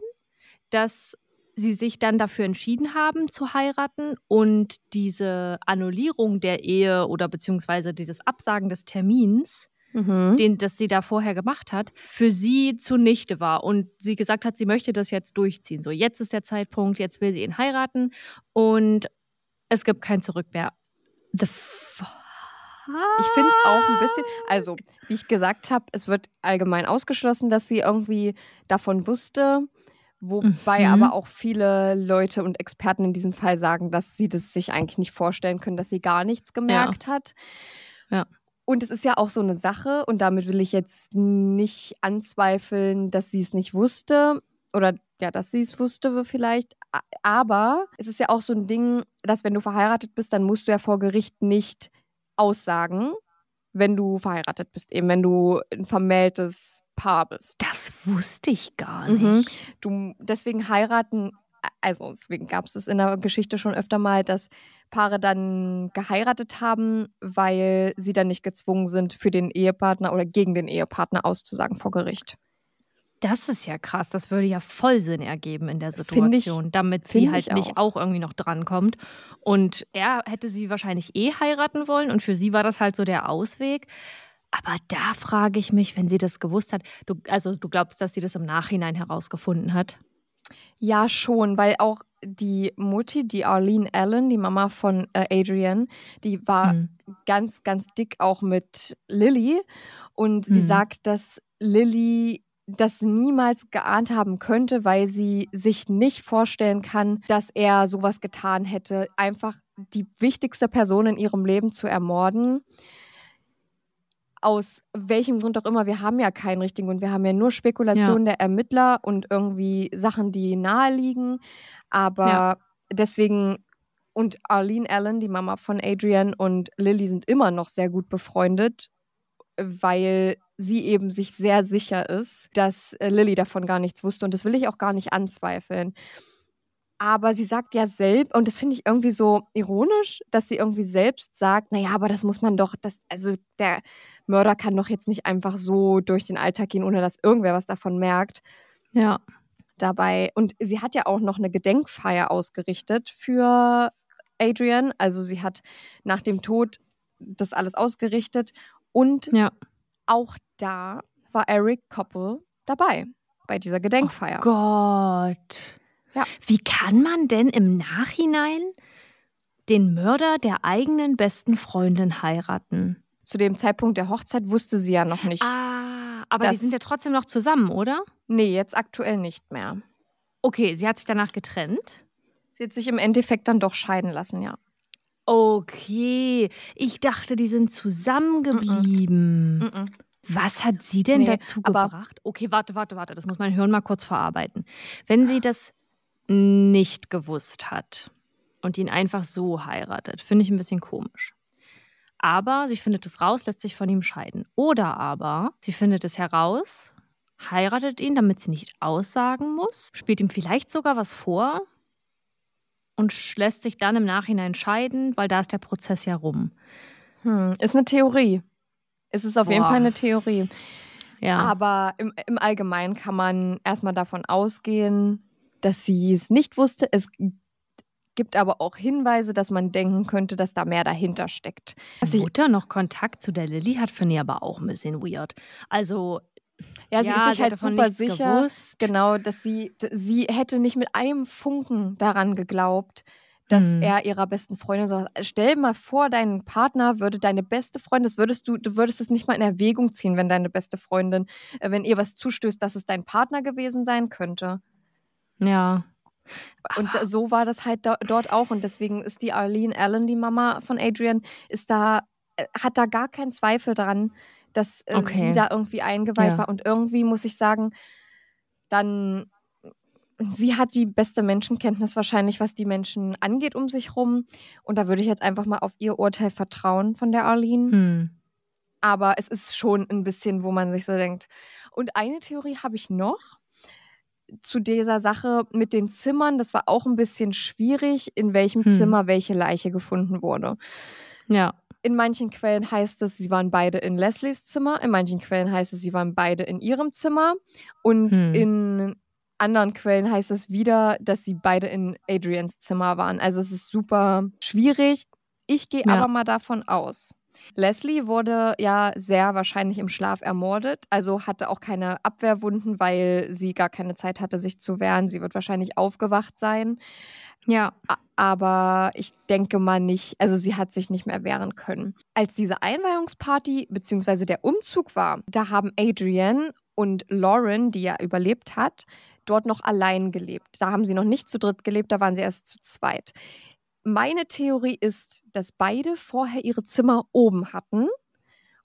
dass sie sich dann dafür entschieden haben zu heiraten und diese Annullierung der Ehe oder beziehungsweise dieses Absagen des Termins, Mhm. den das sie da vorher gemacht hat, für sie zunichte war und sie gesagt hat, sie möchte das jetzt durchziehen. So, jetzt ist der Zeitpunkt, jetzt will sie ihn heiraten und es gibt kein Zurück mehr. The fuck? Ich finde es auch ein bisschen, also wie ich gesagt habe, es wird allgemein ausgeschlossen, dass sie irgendwie davon wusste, wobei Mhm. aber auch viele Leute und Experten in diesem Fall sagen, dass sie das sich eigentlich nicht vorstellen können, dass sie gar nichts gemerkt hat. Ja. Und es ist ja auch so eine Sache, und damit will ich jetzt nicht anzweifeln, dass sie es nicht wusste oder ja, dass sie es wusste vielleicht. Aber es ist ja auch so ein Ding, dass wenn du verheiratet bist, dann musst du ja vor Gericht nicht aussagen, wenn du verheiratet bist, eben wenn du ein vermähltes Paar bist. Das wusste ich gar Mhm. nicht. Du, deswegen heiraten, also deswegen gab es es in der Geschichte schon öfter mal, dass Paare dann geheiratet haben, weil sie dann nicht gezwungen sind, für den Ehepartner oder gegen den Ehepartner auszusagen vor Gericht. Das ist ja krass. Das würde ja voll Sinn ergeben in der Finde ich- Situation, damit sie halt ich nicht auch irgendwie noch drankommt. Und er hätte sie wahrscheinlich eh heiraten wollen und für sie war das halt so der Ausweg. Aber da frage ich mich, wenn sie das gewusst hat, du, also du glaubst, dass sie das im Nachhinein herausgefunden hat? Ja, schon, weil auch die Mutti, die Arlene Allen, die Mama von äh, Adrian, die war Mhm. ganz, ganz dick auch mit Lilly. Und sie Mhm. sagt, dass Lilly das niemals geahnt haben könnte, weil sie sich nicht vorstellen kann, dass er sowas getan hätte, einfach die wichtigste Person in ihrem Leben zu ermorden. Aus welchem Grund auch immer, wir haben ja keinen richtigen Grund, wir haben ja nur Spekulationen der Ermittler und irgendwie Sachen, die naheliegen. Aber Ja. deswegen, und Arlene Allen, die Mama von Adrian und Lilly sind immer noch sehr gut befreundet, weil sie eben sich sehr sicher ist, dass äh, Lilly davon gar nichts wusste. Und das will ich auch gar nicht anzweifeln. Aber sie sagt ja selbst, und das finde ich irgendwie so ironisch, dass sie irgendwie selbst sagt, naja, aber das muss man doch, das, also der Mörder kann doch jetzt nicht einfach so durch den Alltag gehen, ohne dass irgendwer was davon merkt. Ja. Dabei, und sie hat ja auch noch eine Gedenkfeier ausgerichtet für Adrian. Also sie hat nach dem Tod das alles ausgerichtet. Und Ja. auch da war Eric Koppel dabei bei dieser Gedenkfeier. Gott. Ja. Wie kann man denn im Nachhinein den Mörder der eigenen besten Freundin heiraten? Zu dem Zeitpunkt der Hochzeit wusste sie ja noch nicht. Ah, aber die sind ja trotzdem noch zusammen, oder? Nee, jetzt aktuell nicht mehr. Okay, sie hat sich danach getrennt. Sie hat sich im Endeffekt dann doch scheiden lassen, ja. Okay, ich dachte, die sind zusammengeblieben. Mhm. Was hat sie denn Nee, dazu gebracht? Okay, warte, warte, warte, das muss mein Hirn mal kurz verarbeiten. Wenn sie das nicht gewusst hat und ihn einfach so heiratet, finde ich ein bisschen komisch. Aber sie findet es raus, lässt sich von ihm scheiden. Oder aber sie findet es heraus, heiratet ihn, damit sie nicht aussagen muss, spielt ihm vielleicht sogar was vor und lässt sich dann im Nachhinein scheiden, weil da ist der Prozess ja rum. Hm, ist eine Theorie. Es ist auf jeden Boah. Fall eine Theorie. Ja. Aber im, im Allgemeinen kann man erstmal davon ausgehen, dass sie es nicht wusste. Es gibt aber auch Hinweise, dass man denken könnte, dass da mehr dahinter steckt. Dass Mutter noch Kontakt zu der Lilly hat, finde ich aber auch ein bisschen weird. Also, ja, sie ja, ist sich halt super sicher, gewusst. genau, dass sie, sie hätte nicht mit einem Funken daran geglaubt, dass Hm. er ihrer besten Freundin so. Stell mal vor, dein Partner würde deine beste Freundin, das würdest du, du würdest es nicht mal in Erwägung ziehen, wenn deine beste Freundin, äh, wenn ihr was zustößt, dass es dein Partner gewesen sein könnte. Ja. Und so war das halt do dort auch. Und deswegen ist die Arlene Allen, die Mama von Adrian, ist da, äh, hat da gar keinen Zweifel dran, dass äh, Okay. sie da irgendwie eingeweiht Ja. war. Und irgendwie muss ich sagen, dann, sie hat die beste Menschenkenntnis wahrscheinlich, was die Menschen angeht um sich rum. Und da würde ich jetzt einfach mal auf ihr Urteil vertrauen von der Arlene. Hm. Aber es ist schon ein bisschen, wo man sich so denkt. Und eine Theorie habe ich noch zu dieser Sache mit den Zimmern. Das war auch ein bisschen schwierig, in welchem Hm. Zimmer welche Leiche gefunden wurde. Ja. In manchen Quellen heißt es, sie waren beide in Leslies Zimmer. In manchen Quellen heißt es, sie waren beide in ihrem Zimmer. Und Hm. in anderen Quellen heißt es wieder, dass sie beide in Adrians Zimmer waren. Also es ist super schwierig. Ich gehe Ja. aber mal davon aus. Leslie wurde ja sehr wahrscheinlich im Schlaf ermordet, also hatte auch keine Abwehrwunden, weil sie gar keine Zeit hatte, sich zu wehren. Sie wird wahrscheinlich aufgewacht sein. Ja. Aber ich denke mal nicht, also sie hat sich nicht mehr wehren können. Als diese Einweihungsparty bzw. der Umzug war, da haben Adrian und Lauren, die ja überlebt hat, dort noch allein gelebt. Da haben sie noch nicht zu dritt gelebt, da waren sie erst zu zweit. Meine Theorie ist, dass beide vorher ihre Zimmer oben hatten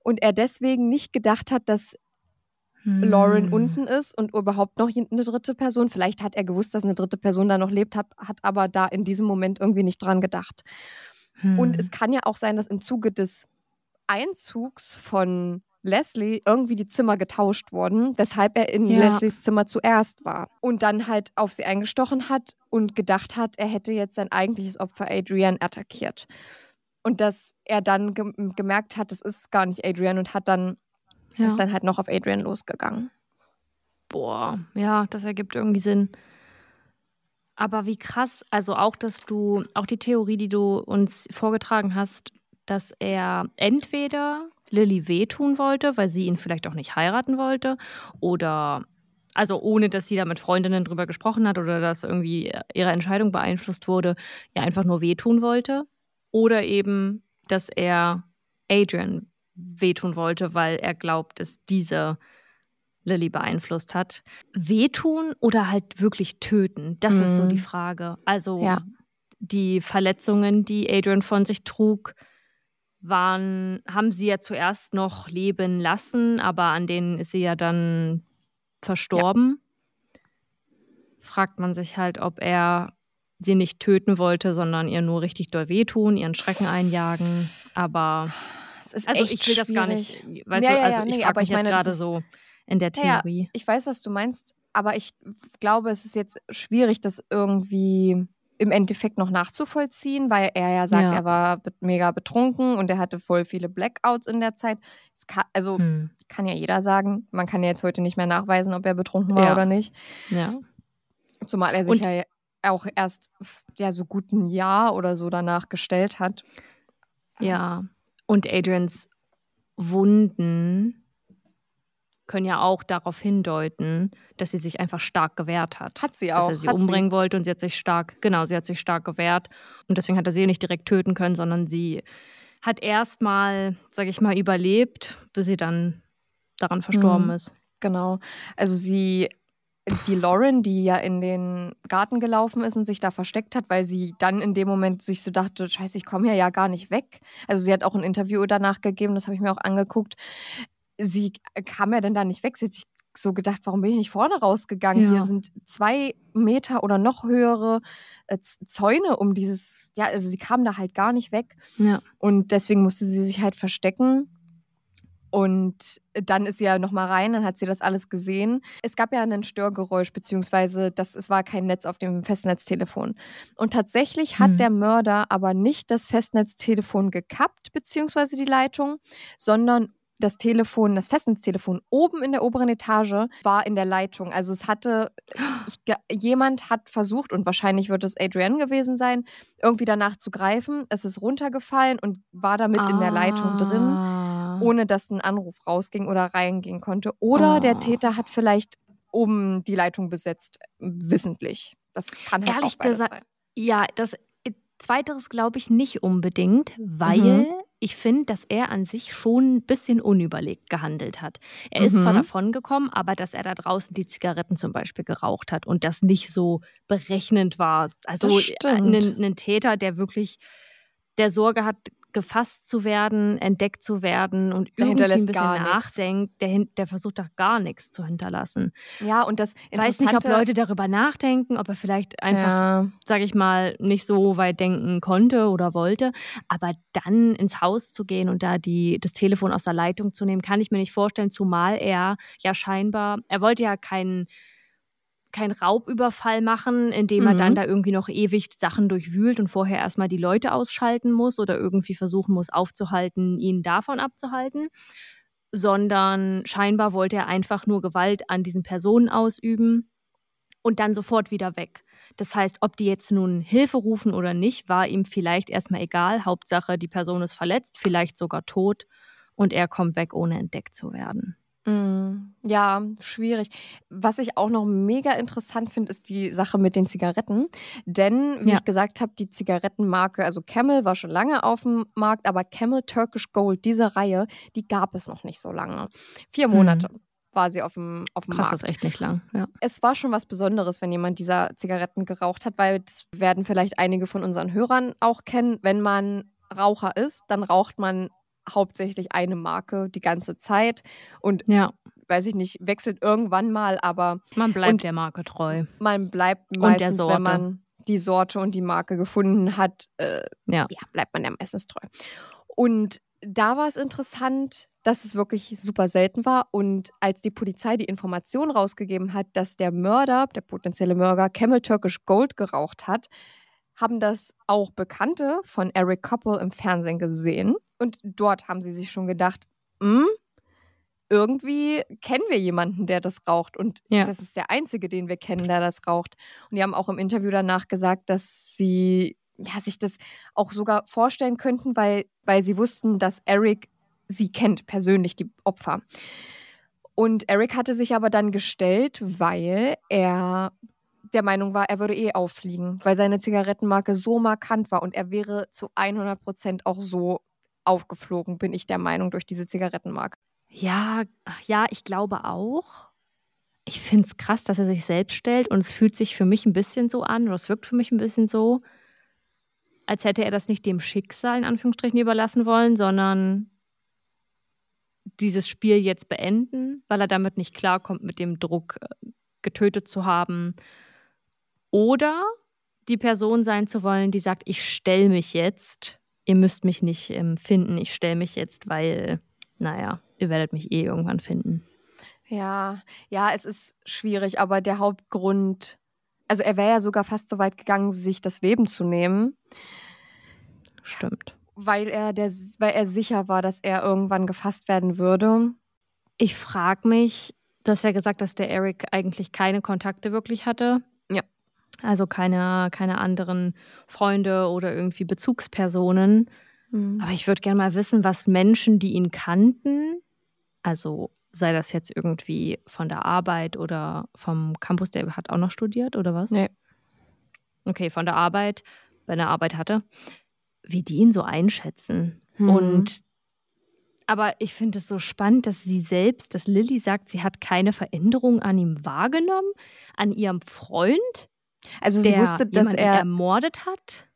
und er deswegen nicht gedacht hat, dass Lauren Hm. unten ist und überhaupt noch eine dritte Person. Vielleicht hat er gewusst, dass eine dritte Person da noch lebt, hat, hat aber da in diesem Moment irgendwie nicht dran gedacht. Hm. Und es kann ja auch sein, dass im Zuge des Einzugs von Leslie irgendwie die Zimmer getauscht wurden, weshalb er in Ja. Leslies Zimmer zuerst war und dann halt auf sie eingestochen hat und gedacht hat, er hätte jetzt sein eigentliches Opfer Adrian attackiert. Und dass er dann ge gemerkt hat, es ist gar nicht Adrian und hat dann ja. ist dann halt noch auf Adrian losgegangen. Boah, ja, das ergibt irgendwie Sinn. Aber wie krass, also auch, dass du, auch die Theorie, die du uns vorgetragen hast, dass er entweder Lilly wehtun wollte, weil sie ihn vielleicht auch nicht heiraten wollte, oder also ohne, dass sie da mit Freundinnen drüber gesprochen hat oder dass irgendwie ihre Entscheidung beeinflusst wurde, ja einfach nur wehtun wollte. Oder eben, dass er Adrian wehtun wollte, weil er glaubt, dass diese Lilly beeinflusst hat. Wehtun oder halt wirklich töten? Das ist so Mhm. die Frage. Also Ja. die Verletzungen, die Adrian von sich trug, waren, haben sie ja zuerst noch leben lassen, aber an denen ist sie ja dann verstorben. Fragt man sich halt, ob er sie nicht töten wollte, sondern ihr nur richtig doll wehtun, ihren Schrecken einjagen. Aber Es ist also echt ich will das gar nicht, schwierig. weißt Ja, du, ja, also ja, ich nee, frage aber mich ich meine, gerade so in der Ja, ja, Theorie. ich weiß, was du meinst, aber ich glaube, es ist jetzt schwierig, das irgendwie im Endeffekt noch nachzuvollziehen, weil er ja sagt, Ja. er war mega betrunken und er hatte voll viele Blackouts in der Zeit. Kann, also Hm. kann ja jeder sagen, man kann ja jetzt heute nicht mehr nachweisen, ob er betrunken war Ja. oder nicht. Ja. Zumal er sich Und- ja auch erst ja so gut ein Jahr oder so danach gestellt hat. Ja, und Adrians Wunden können ja auch darauf hindeuten, dass sie sich einfach stark gewehrt hat. Hat sie auch. Dass er sie hat umbringen wollte und sie hat sich stark, genau, sie hat sich stark gewehrt. Und deswegen hat er sie nicht direkt töten können, sondern sie hat erstmal, sage ich mal, überlebt, bis sie dann daran verstorben Mhm. ist. Genau. Also sie, die Lauren, die ja in den Garten gelaufen ist und sich da versteckt hat, weil sie dann in dem Moment sich so dachte, scheiße, ich komme hier ja gar nicht weg. Also sie hat auch ein Interview danach gegeben, das habe ich mir auch angeguckt. Sie kam ja dann da nicht weg. Sie hat sich so gedacht, warum bin ich nicht vorne rausgegangen? Ja. Hier sind zwei Meter oder noch höhere äh, Zäune um dieses, ja, also sie kam da halt gar nicht weg. Ja. Und deswegen musste sie sich halt verstecken. Und dann ist sie ja nochmal rein, dann hat sie das alles gesehen. Es gab ja ein Störgeräusch, beziehungsweise das, es war kein Netz auf dem Festnetztelefon. Und tatsächlich hat Hm. der Mörder aber nicht das Festnetztelefon gekappt, beziehungsweise die Leitung, sondern das Telefon, das Festnetztelefon oben in der oberen Etage war in der Leitung. Also es hatte, ich, jemand hat versucht, und wahrscheinlich wird es Adrienne gewesen sein, irgendwie danach zu greifen. Es ist runtergefallen und war damit in der Leitung drin Ah. ohne dass ein Anruf rausging oder reingehen konnte. Oder der Oh. Täter hat vielleicht oben die Leitung besetzt, wissentlich. Das kann halt Ehrlich auch gesagt, sein. Ja, das äh, Zweiteres glaube ich nicht unbedingt, weil Mhm. Ich finde, dass er an sich schon ein bisschen unüberlegt gehandelt hat. Er ist zwar Mhm. davon gekommen, aber dass er da draußen die Zigaretten zum Beispiel geraucht hat und das nicht so berechnend war. Also ein, ein Täter, der wirklich der Sorge hat, gefasst zu werden, entdeckt zu werden und Der irgendwie ein bisschen nachdenkt, der, hin- der versucht doch gar nichts zu hinterlassen. Ja, und das Ich weiß nicht, ob Leute darüber nachdenken, ob er vielleicht einfach Ja, sage ich mal, nicht so weit denken konnte oder wollte. Aber dann ins Haus zu gehen und da die, das Telefon aus der Leitung zu nehmen, kann ich mir nicht vorstellen, zumal er ja scheinbar, er wollte ja keinen keinen Raubüberfall machen, indem er Mhm. dann da irgendwie noch ewig Sachen durchwühlt und vorher erstmal die Leute ausschalten muss oder irgendwie versuchen muss aufzuhalten, ihn davon abzuhalten, sondern scheinbar wollte er einfach nur Gewalt an diesen Personen ausüben und dann sofort wieder weg. Das heißt, ob die jetzt nun Hilfe rufen oder nicht, war ihm vielleicht erstmal egal. Hauptsache, die Person ist verletzt, vielleicht sogar tot und er kommt weg, ohne entdeckt zu werden. Mm, Ja, schwierig. Was ich auch noch mega interessant finde, ist die Sache mit den Zigaretten. Denn, wie Ja. ich gesagt habe, die Zigarettenmarke, also Camel war schon lange auf dem Markt, aber Camel Turkish Gold, diese Reihe, die gab es noch nicht so lange. Vier Mhm. Monate war sie auf dem, auf dem Krass, Markt. das ist echt nicht lang. Ja. es war schon was Besonderes, wenn jemand dieser Zigaretten geraucht hat, weil das werden vielleicht einige von unseren Hörern auch kennen. Wenn man Raucher ist, dann raucht man hauptsächlich eine Marke die ganze Zeit und ja, weiß ich nicht, wechselt irgendwann mal, aber man bleibt der Marke treu. man bleibt meistens, wenn man die Sorte und die Marke gefunden hat, äh, Ja. ja, bleibt man ja meistens treu. Und da war es interessant, dass es wirklich super selten war. Und als die Polizei die Information rausgegeben hat, dass der Mörder, der potenzielle Mörder, Camel Turkish Gold geraucht hat, haben das auch Bekannte von Eric Koppel im Fernsehen gesehen. Und dort haben sie sich schon gedacht, hm, irgendwie kennen wir jemanden, der das raucht. Und Ja. das ist der einzige, den wir kennen, der das raucht. Und die haben auch im Interview danach gesagt, dass sie ja, sich das auch sogar vorstellen könnten, weil, weil sie wussten, dass Eric sie kennt, persönlich, die Opfer. Und Eric hatte sich aber dann gestellt, weil er der Meinung war, er würde eh auffliegen, weil seine Zigarettenmarke so markant war und er wäre zu 100 Prozent auch so aufgeflogen, bin ich der Meinung, durch diese Zigarettenmarke. Ja, ja, ich glaube auch. Ich finde es krass, dass er sich selbst stellt und es fühlt sich für mich ein bisschen so an, oder es wirkt für mich ein bisschen so, als hätte er das nicht dem Schicksal in Anführungsstrichen überlassen wollen, sondern dieses Spiel jetzt beenden, weil er damit nicht klarkommt, mit dem Druck äh, getötet zu haben. Oder die Person sein zu wollen, die sagt, ich stelle mich jetzt, ihr müsst mich nicht ähm, finden, ich stelle mich jetzt, weil, naja, ihr werdet mich eh irgendwann finden. Ja, ja, es ist schwierig, aber der Hauptgrund, also er wäre ja sogar fast so weit gegangen, sich das Leben zu nehmen, Stimmt. weil er, der, weil er sicher war, dass er irgendwann gefasst werden würde. Ich frage mich, du hast ja gesagt, dass der Eric eigentlich keine Kontakte wirklich hatte. Also keine, keine anderen Freunde oder irgendwie Bezugspersonen. Mhm. Aber ich würde gerne mal wissen, was Menschen, die ihn kannten, also sei das jetzt irgendwie von der Arbeit oder vom Campus, der hat auch noch studiert oder was? Nee. Okay, von der Arbeit, wenn er Arbeit hatte, wie die ihn so einschätzen. Mhm. Und aber ich finde es so spannend, dass sie selbst, dass Lilly sagt, sie hat keine Veränderung an ihm wahrgenommen, an ihrem Freund, Also sie wusste, dass er ermordet hat.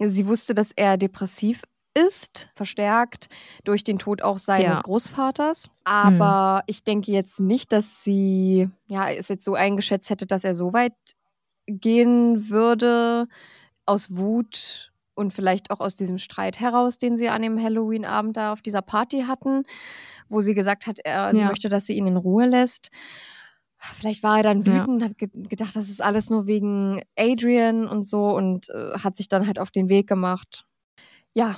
Sie wusste, dass er depressiv ist, verstärkt durch den Tod auch seines Ja. Großvaters. Aber ich denke jetzt nicht, dass sie ja, es jetzt so eingeschätzt hätte, dass er so weit gehen würde aus Wut und vielleicht auch aus diesem Streit heraus, den sie an dem Halloween-Abend da auf dieser Party hatten, wo sie gesagt hat, er, sie Ja. möchte, dass sie ihn in Ruhe lässt. Vielleicht war er dann Ja. wütend, hat ge gedacht, das ist alles nur wegen Adrian und so und äh, hat sich dann halt auf den Weg gemacht. Ja,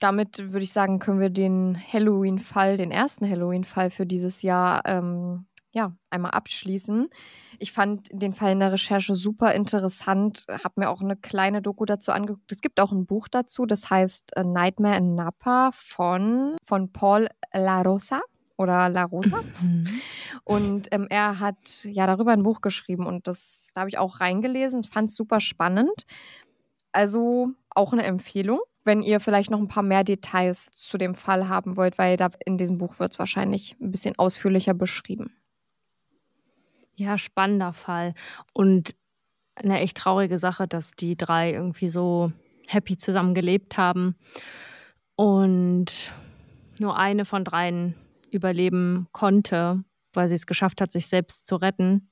damit würde ich sagen, können wir den Halloween-Fall, den ersten Halloween-Fall für dieses Jahr, ähm, ja, einmal abschließen. Ich fand den Fall in der Recherche super interessant, habe mir auch eine kleine Doku dazu angeguckt. Es gibt auch ein Buch dazu, das heißt äh, Nightmare in Napa von, von Paul La Rosa oder La Rosa. Mhm. Und ähm, er hat ja darüber ein Buch geschrieben und das da habe ich auch reingelesen, fand es super spannend. Also auch eine Empfehlung, wenn ihr vielleicht noch ein paar mehr Details zu dem Fall haben wollt, weil da in diesem Buch wird es wahrscheinlich ein bisschen ausführlicher beschrieben. Ja, spannender Fall. Und eine echt traurige Sache, dass die drei irgendwie so happy zusammen gelebt haben und nur eine von dreien überleben konnte, weil sie es geschafft hat, sich selbst zu retten.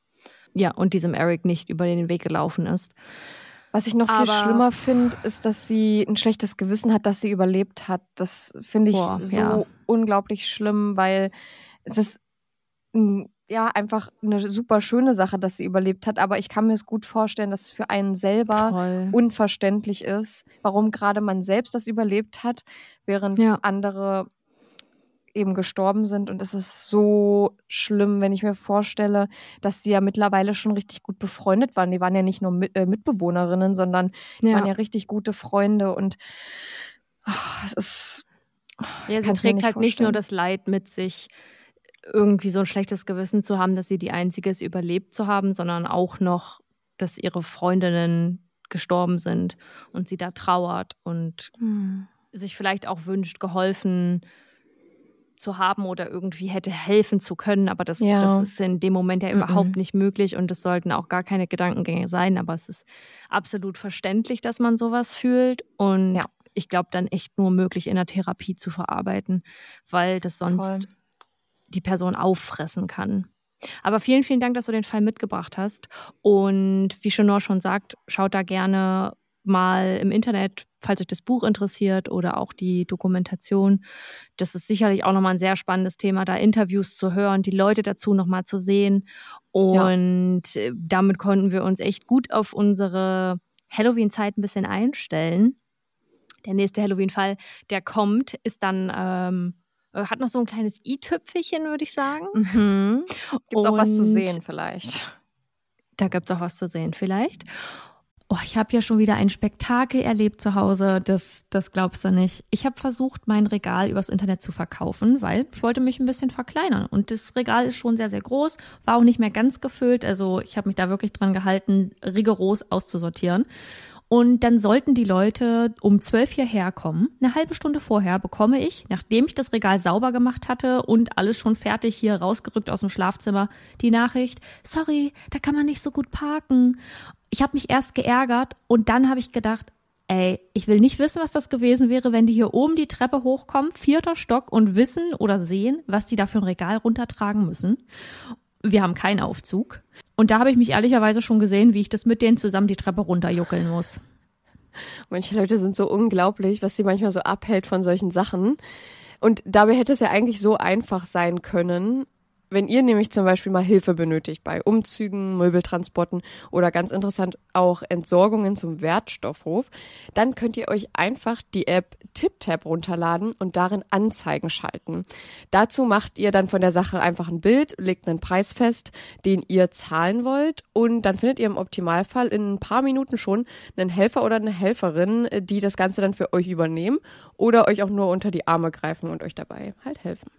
Ja, und diesem Eric nicht über den Weg gelaufen ist. Was ich noch viel Aber- schlimmer finde, ist, dass sie ein schlechtes Gewissen hat, dass sie überlebt hat. Das finde ich Boah, so ja. unglaublich schlimm, weil es ist ja einfach eine super schöne Sache, dass sie überlebt hat. Aber ich kann mir es gut vorstellen, dass es für einen selber Voll. unverständlich ist, warum gerade man selbst das überlebt hat, während Ja. andere eben gestorben sind. Und es ist so schlimm, wenn ich mir vorstelle, dass sie ja mittlerweile schon richtig gut befreundet waren. Die waren ja nicht nur mit, äh, Mitbewohnerinnen, sondern die waren ja richtig gute Freunde. Und ah, es ist. Ja, ich sie trägt halt nicht nur vorstellen. das Leid mit sich, irgendwie so ein schlechtes Gewissen zu haben, dass sie die Einzige ist, überlebt zu haben, sondern auch noch, dass ihre Freundinnen gestorben sind und sie da trauert und Hm. sich vielleicht auch wünscht, geholfen zu haben oder irgendwie hätte helfen zu können. Aber das, Ja. das ist in dem Moment ja Mhm. überhaupt nicht möglich und es sollten auch gar keine Gedankengänge sein. Aber es ist absolut verständlich, dass man sowas fühlt und Ja. ich glaube dann echt nur möglich in der Therapie zu verarbeiten, weil das sonst Voll. die Person auffressen kann. Aber vielen, vielen Dank, dass du den Fall mitgebracht hast. Und wie Chenor schon sagt, schaut da gerne mal im Internet, falls euch das Buch interessiert oder auch die Dokumentation. Das ist sicherlich auch nochmal ein sehr spannendes Thema, da Interviews zu hören, die Leute dazu nochmal zu sehen. Und äh, damit konnten wir uns echt gut auf unsere Halloween-Zeit ein bisschen einstellen. Der nächste Halloween-Fall, der kommt, ist dann, ähm, äh, hat noch so ein kleines i-Tüpfelchen, würde ich sagen. Mhm. Gibt es auch was zu sehen vielleicht? Da gibt es auch was zu sehen, vielleicht. Oh, ich habe ja schon wieder ein Spektakel erlebt zu Hause. Das, das glaubst du nicht. Ich habe versucht, mein Regal übers Internet zu verkaufen, weil ich wollte mich ein bisschen verkleinern. Und das Regal ist schon sehr, sehr groß, war auch nicht mehr ganz gefüllt. Also ich habe mich da wirklich dran gehalten, rigoros auszusortieren. Und dann sollten die Leute um zwölf hierher kommen. Eine halbe Stunde vorher bekomme ich, nachdem ich das Regal sauber gemacht hatte und alles schon fertig hier rausgerückt aus dem Schlafzimmer, die Nachricht, sorry, da kann man nicht so gut parken. Ich habe mich erst geärgert und dann habe ich gedacht, ey, ich will nicht wissen, was das gewesen wäre, wenn die hier oben die Treppe hochkommen, vierter Stock und wissen oder sehen, was die da für ein Regal runtertragen müssen. Wir haben keinen Aufzug. Und da habe ich mich ehrlicherweise schon gesehen, wie ich das mit denen zusammen die Treppe runterjuckeln muss. Manche Leute sind so unglaublich, was sie manchmal so abhält von solchen Sachen. Und dabei hätte es ja eigentlich so einfach sein können. Wenn ihr nämlich zum Beispiel mal Hilfe benötigt bei Umzügen, Möbeltransporten oder ganz interessant auch Entsorgungen zum Wertstoffhof, dann könnt ihr euch einfach die App TipTap runterladen und darin Anzeigen schalten. Dazu macht ihr dann von der Sache einfach ein Bild, legt einen Preis fest, den ihr zahlen wollt und dann findet ihr im Optimalfall in ein paar Minuten schon einen Helfer oder eine Helferin, die das Ganze dann für euch übernehmen oder euch auch nur unter die Arme greifen und euch dabei halt helfen.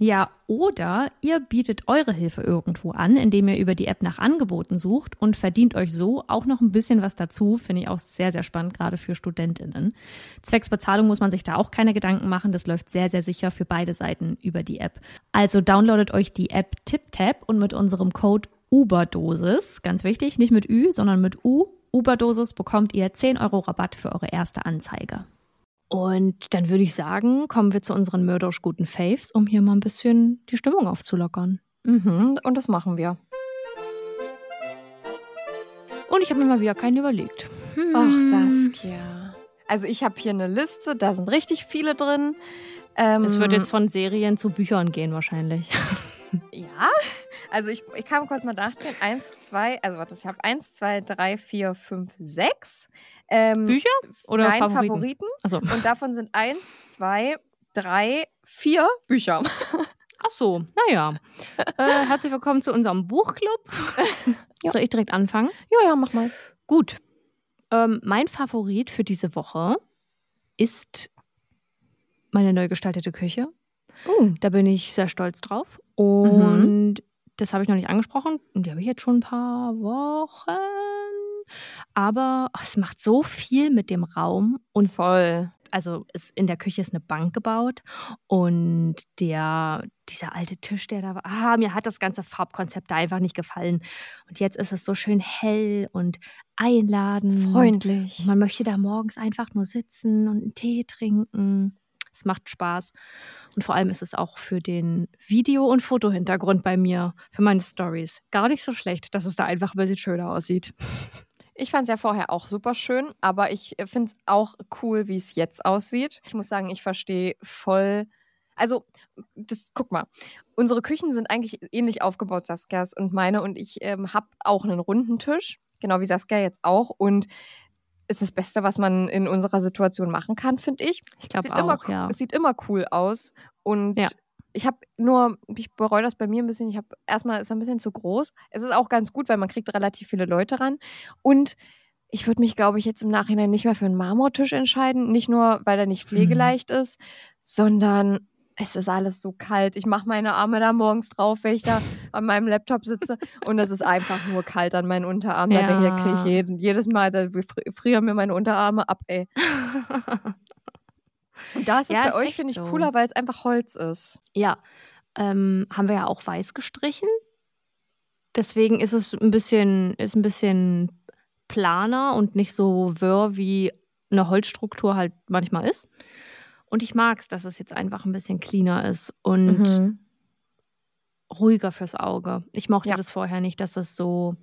Ja, oder ihr bietet eure Hilfe irgendwo an, indem ihr über die App nach Angeboten sucht und verdient euch so auch noch ein bisschen was dazu. Finde ich auch sehr, sehr spannend, gerade für StudentInnen. Zwecks Bezahlung muss man sich da auch keine Gedanken machen. Das läuft sehr, sehr sicher für beide Seiten über die App. Also downloadet euch die App TipTap und mit unserem Code Uberdosis, ganz wichtig, nicht mit Ü, sondern mit U, Uberdosis bekommt ihr 10 Euro Rabatt für eure erste Anzeige. Und dann würde ich sagen, kommen wir zu unseren mörderisch guten Faves, um hier mal ein bisschen die Stimmung aufzulockern. Mhm, und das machen wir. Und ich habe mir mal wieder keinen überlegt. Hm. Ach, Saskia. Also ich habe hier eine Liste, da sind richtig viele drin. Ähm, es wird jetzt von Serien zu Büchern gehen wahrscheinlich. Ja, also ich, ich kann kurz mal nachzählen. Eins, zwei, also warte, ich habe eins, zwei, drei, vier, fünf, sechs. Ähm, Bücher oder nein, Favoriten? Favoriten. Achso. Und davon sind eins, zwei, drei, vier Bücher. Ach so, naja. äh, herzlich willkommen zu unserem Buchclub. [laughs] Ja. Soll ich direkt anfangen? Ja, ja, mach mal. Gut. Ähm, mein Favorit für diese Woche ist meine neu gestaltete Küche. Oh. Da bin ich sehr stolz drauf. Mhm. Und das habe ich noch nicht angesprochen. Und die habe ich jetzt schon ein paar Wochen. Aber ach, es macht so viel mit dem Raum. Und Voll. also es, in der Küche ist eine Bank gebaut. Und der, dieser alte Tisch, der da war, ah, mir hat das ganze Farbkonzept da einfach nicht gefallen. Und jetzt ist es so schön hell und einladend. Freundlich. Man möchte da morgens einfach nur sitzen und einen Tee trinken. Es macht Spaß. Und vor allem ist es auch für den Video- und Fotohintergrund bei mir, für meine Stories, gar nicht so schlecht, dass es da einfach ein bisschen schöner aussieht. Ich fand es ja vorher auch super schön, aber ich finde es auch cool, wie es jetzt aussieht. Ich muss sagen, ich verstehe voll. Also, das, guck mal, unsere Küchen sind eigentlich ähnlich aufgebaut, Saskias und meine. Und ich ähm, habe auch einen runden Tisch, genau wie Saskia jetzt auch. Und ist das Beste, was man in unserer Situation machen kann, finde ich. Ich glaube Sieht immer, auch, ja. Es sieht immer cool aus. Und Ja. ich habe nur, ich bereue das bei mir ein bisschen. Ich habe erstmal ist ein bisschen zu groß. Es ist auch ganz gut, weil man kriegt relativ viele Leute ran. Und ich würde mich, glaube ich, jetzt im Nachhinein nicht mehr für einen Marmortisch entscheiden. Nicht nur, weil er nicht pflegeleicht ist, sondern es ist alles so kalt. Ich mache meine Arme da morgens drauf, wenn ich da an meinem Laptop sitze. Und es ist einfach nur kalt an meinen Unterarmen. Da denke ich, da kriege ich Ja. jeden, jedes Mal, da fri- frieren mir meine Unterarme ab, ey. [laughs] Und da ist es Ja, bei ist euch, finde ich, so. cooler, weil es einfach Holz ist. Ja, ähm, haben wir ja auch weiß gestrichen. Deswegen ist es ein bisschen, ist ein bisschen planer und nicht so wirr, wie eine Holzstruktur halt manchmal ist. Und ich mag es, dass es jetzt einfach ein bisschen cleaner ist und Mhm. ruhiger fürs Auge. Ich mochte Ja. das vorher nicht, dass es so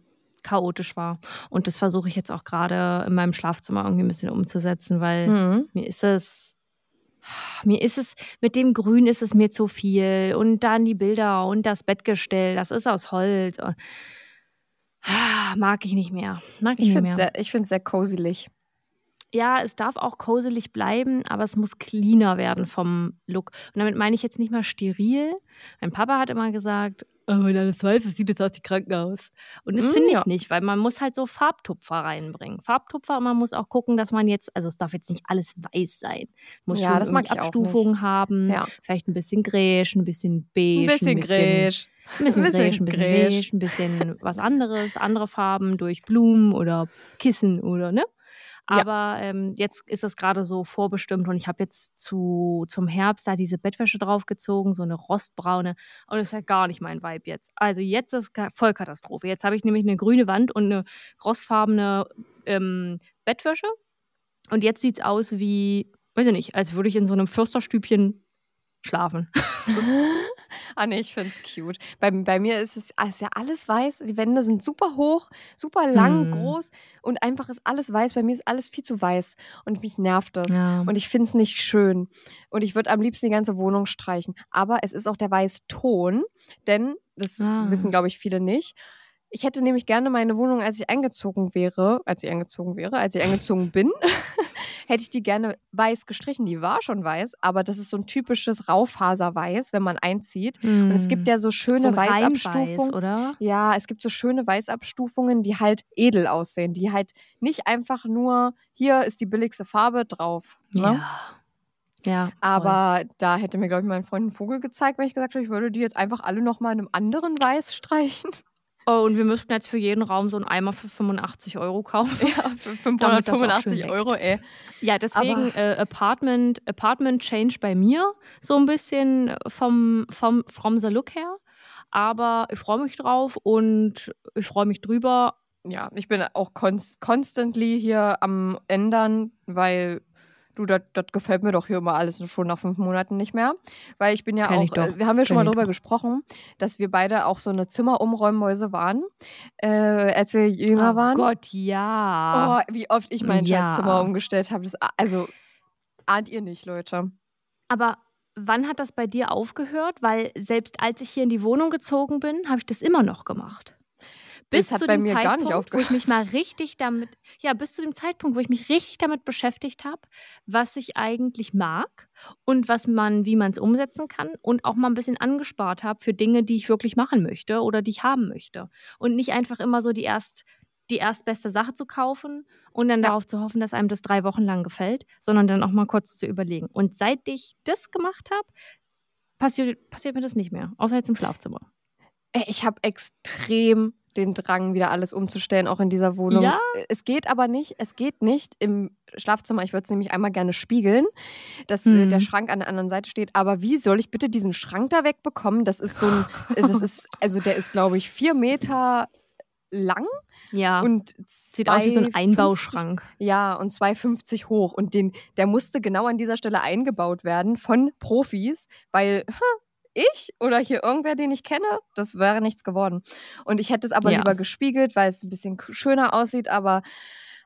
chaotisch war. Und das versuche ich jetzt auch gerade in meinem Schlafzimmer irgendwie ein bisschen umzusetzen, weil Mhm. mir ist es, mir ist es, mit dem Grün ist es mir zu viel. Und dann die Bilder und das Bettgestell, das ist aus Holz. Und, Ah, mag ich nicht mehr. Mag ich, Ich nicht finde es mehr. sehr, sehr coselig. Ja, es darf auch koselig bleiben, aber es muss cleaner werden vom Look. Und damit meine ich jetzt nicht mal steril. Mein Papa hat immer gesagt, oh, wenn alles weiß ist, sieht es aus wie Krankenhaus. Und das Mm, finde ich ja. nicht, weil man muss halt so Farbtupfer reinbringen. Farbtupfer, und man muss auch gucken, dass man jetzt, also es darf jetzt nicht alles weiß sein. Muss Ja, schon Abstufungen haben. Ja. Vielleicht ein bisschen gräsch, ein bisschen beige. Ein bisschen gräsch. Ein bisschen Ein bisschen gräsch, ein bisschen gräsch. beige, ein bisschen was anderes, andere Farben durch Blumen oder Kissen oder ne? Ja. Aber ähm, jetzt ist es gerade so vorbestimmt und ich habe jetzt zu, zum Herbst da diese Bettwäsche draufgezogen, so eine rostbraune. Und das ist ja gar nicht mein Vibe jetzt. Also jetzt ist es Vollkatastrophe. Jetzt habe ich nämlich eine grüne Wand und eine rostfarbene ähm, Bettwäsche. Und jetzt sieht es aus wie, weiß ich nicht, als würde ich in so einem Fürsterstübchen schlafen. [laughs] ah nee, ich find's cute. Bei, bei mir ist es ist ja alles weiß. Die Wände sind super hoch, super lang, Hm. groß und einfach ist alles weiß. Bei mir ist alles viel zu weiß und mich nervt das. Ja. Und ich find's nicht schön. Und ich würde am liebsten die ganze Wohnung streichen. Aber es ist auch der Weißton, denn das Ah. wissen, glaube ich, viele nicht. Ich hätte nämlich gerne meine Wohnung, als ich eingezogen wäre, als ich eingezogen wäre, als ich eingezogen bin, [laughs] hätte ich die gerne weiß gestrichen. Die war schon weiß, aber das ist so ein typisches Raufaserweiß, wenn man einzieht. Und es gibt ja so schöne Hm. so ein Weißabstufungen. Oder? Ja, es gibt so schöne Weißabstufungen, die halt edel aussehen, die halt nicht einfach nur, hier ist die billigste Farbe drauf. Ne? Ja. Ja. voll. Aber da hätte mir, glaube ich, mein Freund einen Vogel gezeigt, wenn ich gesagt habe, ich würde die jetzt einfach alle nochmal in einem anderen Weiß streichen. Oh, und wir müssten jetzt für jeden Raum so einen Eimer für 85 Euro kaufen. Ja, für [laughs] Damit das auch 585 schön Euro, ey. Ja, deswegen äh, Apartment, Apartment Change bei mir so ein bisschen vom, vom from the look her. Aber ich freue mich drauf und ich freue mich drüber. Ja, ich bin auch const constantly hier am ändern, weil du, das gefällt mir doch hier immer alles schon nach fünf Monaten nicht mehr. Weil ich bin ja Kenn auch, äh, wir haben ja schon Kenn mal drüber doch. gesprochen, dass wir beide auch so eine Zimmerumräummäuse waren, äh, als wir jünger oh waren. Gott, ja. Oh, wie oft ich mein Ja. scheiß Zimmer umgestellt habe. Also, ahnt ihr nicht, Leute. Aber wann hat das bei dir aufgehört? Weil selbst als ich hier in die Wohnung gezogen bin, habe ich das immer noch gemacht. Bis Das hat zu bei dem mir gar Zeitpunkt, nicht wo ich mich mal richtig damit, ja, bis zu dem Zeitpunkt, wo ich mich richtig damit beschäftigt habe, was ich eigentlich mag und was man, wie man es umsetzen kann und auch mal ein bisschen angespart habe für Dinge, die ich wirklich machen möchte oder die ich haben möchte. Und nicht einfach immer so die erst die erstbeste Sache zu kaufen und dann Ja. darauf zu hoffen, dass einem das drei Wochen lang gefällt, sondern dann auch mal kurz zu überlegen. Und seit ich das gemacht habe, passiert, passiert mir das nicht mehr, außer jetzt im Schlafzimmer. Ey, ich habe extrem den Drang, wieder alles umzustellen, auch in dieser Wohnung. Ja? Es geht aber nicht, es geht nicht im Schlafzimmer. Ich würde es nämlich einmal gerne spiegeln, dass äh, der Mhm. Schrank an der anderen Seite steht. Aber wie soll ich bitte diesen Schrank da wegbekommen? Das ist so ein, [laughs] das ist, also der ist, glaube ich, vier Meter lang Ja, und sieht aus wie so ein 2,50 Einbauschrank. Ja, und 2,50 hoch. Und den, der musste genau an dieser Stelle eingebaut werden von Profis, weil ha, ich oder hier irgendwer, den ich kenne, das wäre nichts geworden. Und ich hätte es aber Ja. lieber gespiegelt, weil es ein bisschen schöner aussieht, aber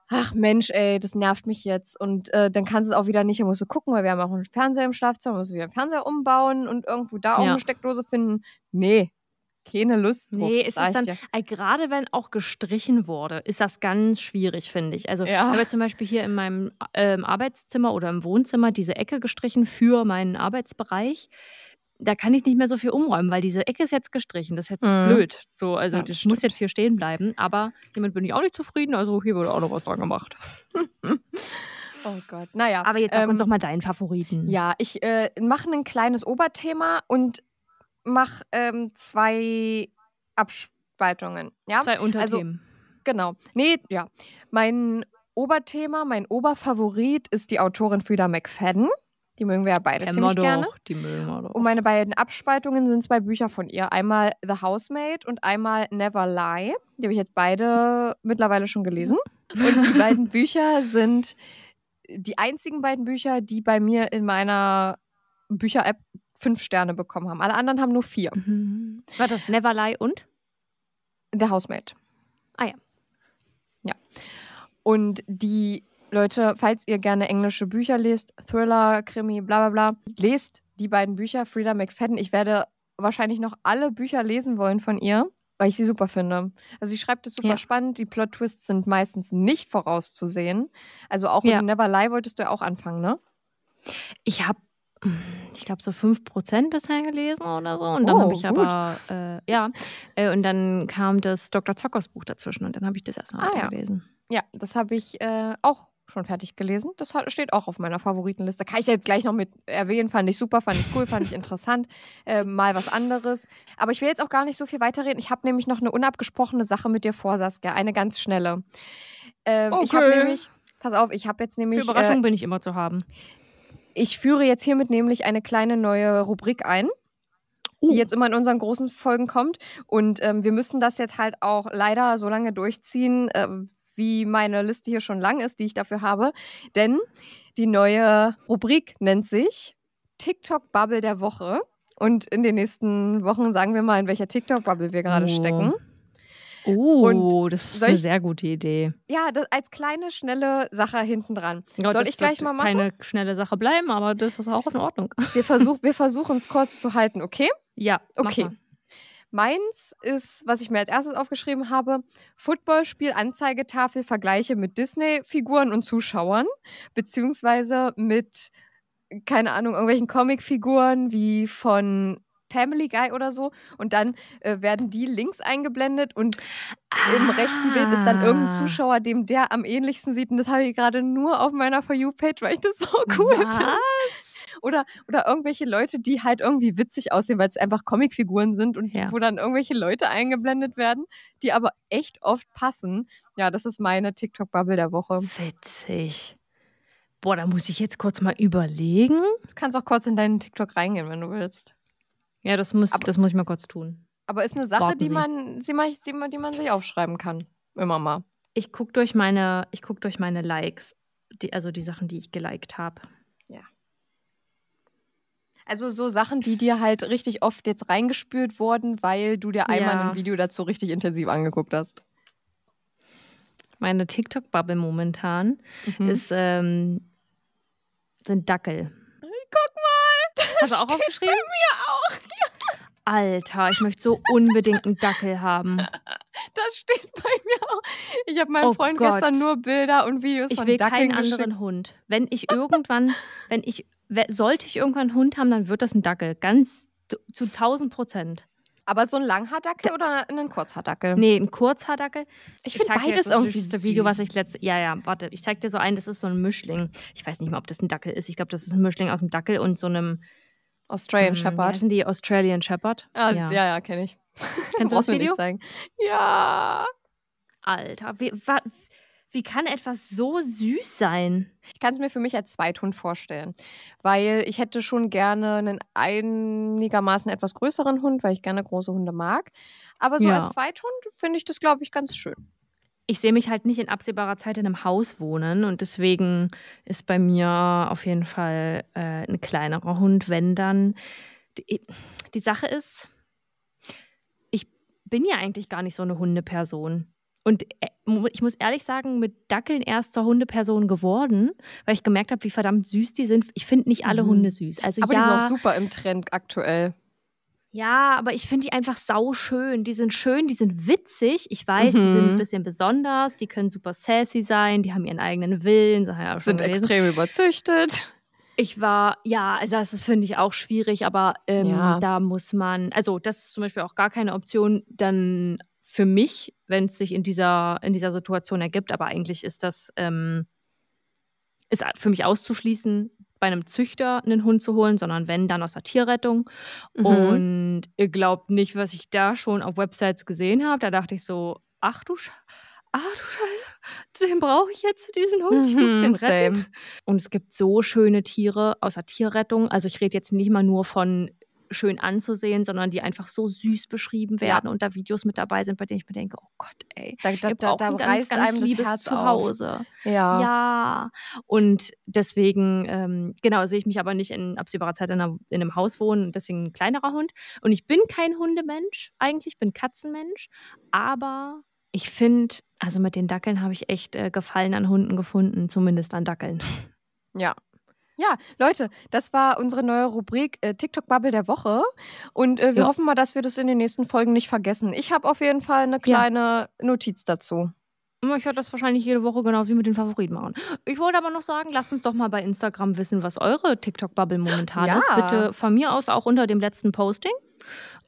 ach Mensch, ey, das nervt mich jetzt. Und äh, dann kannst du es auch wieder nicht, dann musst du gucken, weil wir haben auch einen Fernseher im Schlafzimmer, musst du wieder einen Fernseher umbauen und irgendwo da auch Ja. eine Steckdose finden. Nee, keine Lust drauf. Nee, es ist ich dann, dir. äh, gerade wenn auch gestrichen wurde, ist das ganz schwierig, finde ich. Also, Ja. ich habe zum Beispiel hier in meinem ähm, Arbeitszimmer oder im Wohnzimmer diese Ecke gestrichen für meinen Arbeitsbereich. Da kann ich nicht mehr so viel umräumen, weil diese Ecke ist jetzt gestrichen. Das ist jetzt Mhm. blöd. So, also, Ja, das, das muss jetzt hier stehen bleiben. Aber hiermit bin ich auch nicht zufrieden. Also, hier wurde auch noch was dran gemacht. [laughs] Oh Gott, naja. Aber jetzt sag uns ähm, doch mal deinen Favoriten. Ja, ich äh, mache ein kleines Oberthema und mache ähm, zwei Abspaltungen. Ja, Zwei Unterthemen. genau. Nee, ja. Mein Oberthema, mein Oberfavorit ist die Autorin Frida McFadden. Die mögen wir ja beide wir ziemlich gerne. doch. Die mögen wir doch. Und meine beiden Abspaltungen sind zwei Bücher von ihr. Einmal The Housemaid und einmal Never Lie. Die habe ich jetzt beide mittlerweile schon gelesen. Und die [laughs] beiden Bücher sind die einzigen beiden Bücher, die bei mir in meiner Bücher-App fünf Sterne bekommen haben. Alle anderen haben nur vier. Mhm. Warte, Never Lie und? The Housemaid. Ah ja. Ja. Und die Leute, falls ihr gerne englische Bücher lest, Thriller, Krimi, bla bla bla, lest die beiden Bücher, Frida McFadden. Ich werde wahrscheinlich noch alle Bücher lesen wollen von ihr, weil ich sie super finde. Also sie schreibt es super Ja. spannend. Die Plot-Twists sind meistens nicht vorauszusehen. Also auch Ja. mit Never Lie wolltest du ja auch anfangen, ne? Ich habe, ich glaube, so 5% bisher gelesen oder so. Und dann Oh, habe ich gut. aber, äh, ja, äh, und dann kam das Dr. Zockers Buch dazwischen und dann habe ich das erstmal Ah, ja. gelesen. Ja, das habe ich äh, auch schon fertig gelesen. Das steht auch auf meiner Favoritenliste. Kann ich jetzt gleich noch mit erwähnen. Fand ich super, fand ich cool, fand ich interessant. [laughs] Äh, mal was anderes. Aber ich will jetzt auch gar nicht so viel weiterreden. Ich habe nämlich noch eine unabgesprochene Sache mit dir vor, Saskia. Eine ganz schnelle. Ähm, Ich habe Okay. nämlich, pass auf, ich habe jetzt Für nämlich, Überraschungen äh, bin ich immer zu haben. ich führe jetzt hiermit nämlich eine kleine neue Rubrik ein die jetzt immer in unseren großen Folgen kommt. Und ähm, wir müssen das jetzt halt auch leider so lange durchziehen, äh, wie meine Liste hier schon lang ist, die ich dafür habe. Denn die neue Rubrik nennt sich TikTok-Bubble der Woche. Und in den nächsten Wochen sagen wir mal, in welcher TikTok-Bubble wir gerade Oh. stecken. Oh, Und das ist eine ich- sehr gute Idee. Ja, das als kleine, schnelle Sache hinten dran. Ja, Soll ich gleich mal machen? keine schnelle Sache bleiben, aber das ist auch in Ordnung. Wir, versuch, wir versuchen es kurz zu halten, okay? Ja, Okay. Meins ist, was ich mir als erstes aufgeschrieben habe, Footballspiel, Anzeigetafel, Vergleiche mit Disney-Figuren und Zuschauern, beziehungsweise mit, keine Ahnung, irgendwelchen Comicfiguren wie von Family Guy oder so. Und dann äh, werden die Links eingeblendet und im rechten Bild ist dann irgendein Ah. Zuschauer, dem der am ähnlichsten sieht. Und das habe ich gerade nur auf meiner For You-Page, weil ich das so cool finde. Oder, oder irgendwelche Leute, die halt irgendwie witzig aussehen, weil es einfach Comicfiguren sind und Ja. wo dann irgendwelche Leute eingeblendet werden, die aber echt oft passen. Ja, das ist meine TikTok-Bubble der Woche. Witzig. Boah, da muss ich jetzt kurz mal überlegen. Du kannst auch kurz in deinen TikTok reingehen, wenn du willst. Ja, das muss, Aber- das muss ich mal kurz tun. Aber ist eine Sache, Warten die Sie. man, die, man, die, man, die man sich aufschreiben kann. Immer mal. Ich gucke durch meine, ich guck durch meine Likes, die, also die Sachen, die ich geliked habe. Also so Sachen, die dir halt richtig oft jetzt reingespült wurden, weil du dir einmal Ja. ein Video dazu richtig intensiv angeguckt hast. Meine TikTok-Bubble momentan Mhm. ist, ähm, sind Dackel. Guck mal! Hast du auch steht aufgeschrieben? Bei mir auch. Alter, ich möchte so unbedingt einen Dackel haben. Das steht bei mir auch. Ich habe meinem Oh Freund Gott. gestern nur Bilder und Videos Ich von will Dackeln keinen geschickt. anderen Hund. Wenn ich irgendwann, wenn ich, sollte ich irgendwann einen Hund haben, dann wird das ein Dackel. Ganz zu, zu 1000 Prozent. Aber so ein Langhaardackel oder ein Kurzhaardackel? Nee, ein Kurzhaardackel. Ich finde zeig dir beides das irgendwie süßeste Video, was süß. ich letzte. Ja, ja, warte. Ich zeig dir so ein, das ist so ein Mischling. Ich weiß nicht mal, ob das ein Dackel ist. Ich glaube, das ist ein Mischling aus einem Dackel und so einem. Australian ähm, Shepherd. heißen die Australian Shepherd? Ah, ja, ja, kenne ich. Kennst du [laughs] das mir Video? nicht zeigen. Ja. Alter, wie, wa, wie kann etwas so süß sein? Ich kann es mir für mich als Zweithund vorstellen, weil ich hätte schon gerne einen einigermaßen etwas größeren Hund, weil ich gerne große Hunde mag. Aber so Ja. als Zweithund finde ich das, glaube ich, ganz schön. Ich sehe mich halt nicht in absehbarer Zeit in einem Haus wohnen und deswegen ist bei mir auf jeden Fall äh, ein kleinerer Hund, wenn dann. Die, die Sache ist, ich bin ja eigentlich gar nicht so eine Hundeperson. Und äh, ich muss ehrlich sagen, mit Dackeln erst zur Hundeperson geworden, weil ich gemerkt habe, wie verdammt süß die sind. Ich finde nicht alle Mhm. Hunde süß. Also Aber ja, die sind auch super im Trend aktuell. ja, aber ich finde die einfach sauschön. Die sind schön, die sind witzig. Ich weiß, die sind ein Mhm. bisschen besonders. Die können super sassy sein. Die haben ihren eigenen Willen. Ja Sind gelesen. extrem überzüchtet. Ich war, ja, also das finde ich auch schwierig, aber ähm, Ja. da muss man, also das ist zum Beispiel auch gar keine Option dann für mich, wenn es sich in dieser, in dieser Situation ergibt. Aber eigentlich ist das, ähm, ist für mich auszuschließen, bei einem Züchter einen Hund zu holen, sondern wenn, dann aus der Tierrettung. Mhm. Und ihr glaubt nicht, was ich da schon auf Websites gesehen habe. Da dachte ich so, ach du Scheiße, ach du Scheiße, den brauche ich jetzt, diesen Hund, ich muss Mhm, den retten. same. Und es gibt so schöne Tiere aus der Tierrettung. Also ich rede jetzt nicht mal nur von schön anzusehen, sondern die einfach so süß beschrieben Ja. werden und da Videos mit dabei sind, bei denen ich mir denke, oh Gott, ey, Da, da, ihr da, da ein ganz, ganz liebes Herz Zuhause. Ja. Ja, und deswegen, ähm, genau, sehe ich mich aber nicht in absehbarer Zeit in, einer, in einem Haus wohnen, deswegen ein kleinerer Hund. Und ich bin kein Hundemensch eigentlich, ich bin Katzenmensch, aber ich finde, also mit den Dackeln habe ich echt äh, Gefallen an Hunden gefunden, zumindest an Dackeln. Ja. Ja, Leute, das war unsere neue Rubrik äh, TikTok-Bubble der Woche. Und äh, wir Ja. hoffen mal, dass wir das in den nächsten Folgen nicht vergessen. Ich habe auf jeden Fall eine kleine Notiz dazu. Ich werde das wahrscheinlich jede Woche genauso wie mit den Favoriten machen. Ich wollte aber noch sagen, lasst uns doch mal bei Instagram wissen, was eure TikTok-Bubble momentan Ja. ist. Bitte von mir aus auch unter dem letzten Posting.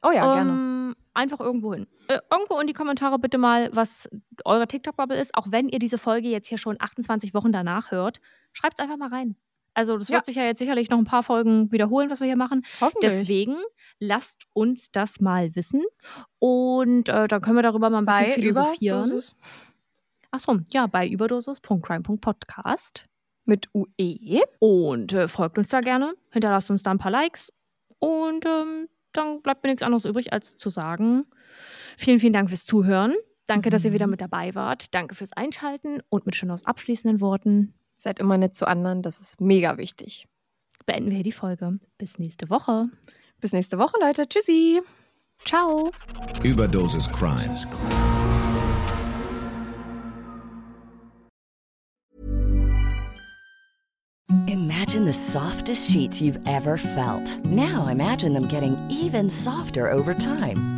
Oh ja, gerne. Ähm, Einfach irgendwo hin. Äh, irgendwo in die Kommentare bitte mal, was eure TikTok-Bubble ist. Auch wenn ihr diese Folge jetzt hier schon 28 Wochen danach hört, schreibt es einfach mal rein. Also das Ja. wird sich ja jetzt sicherlich noch ein paar Folgen wiederholen, was wir hier machen. Hoffentlich. Deswegen lasst uns das mal wissen. Und äh, dann können wir darüber mal ein bisschen Bei philosophieren. Überdosis Achso, ja, bei überdosis.crime.podcast. mit UE. Und äh, folgt uns da gerne, hinterlasst uns da ein paar Likes. Und ähm, dann bleibt mir nichts anderes übrig, als zu sagen, vielen, vielen Dank fürs Zuhören. Danke, dass ihr Mhm. wieder mit dabei wart. Danke fürs Einschalten und mit schon aus abschließenden Worten. Seid immer nett zu anderen, das ist mega wichtig. beenden wir hier die Folge. Bis nächste Woche. Bis nächste Woche, Leute. Tschüssi. Ciao. Überdosis Crime. Imagine the softest sheets you've ever felt. Now imagine them getting even softer over time.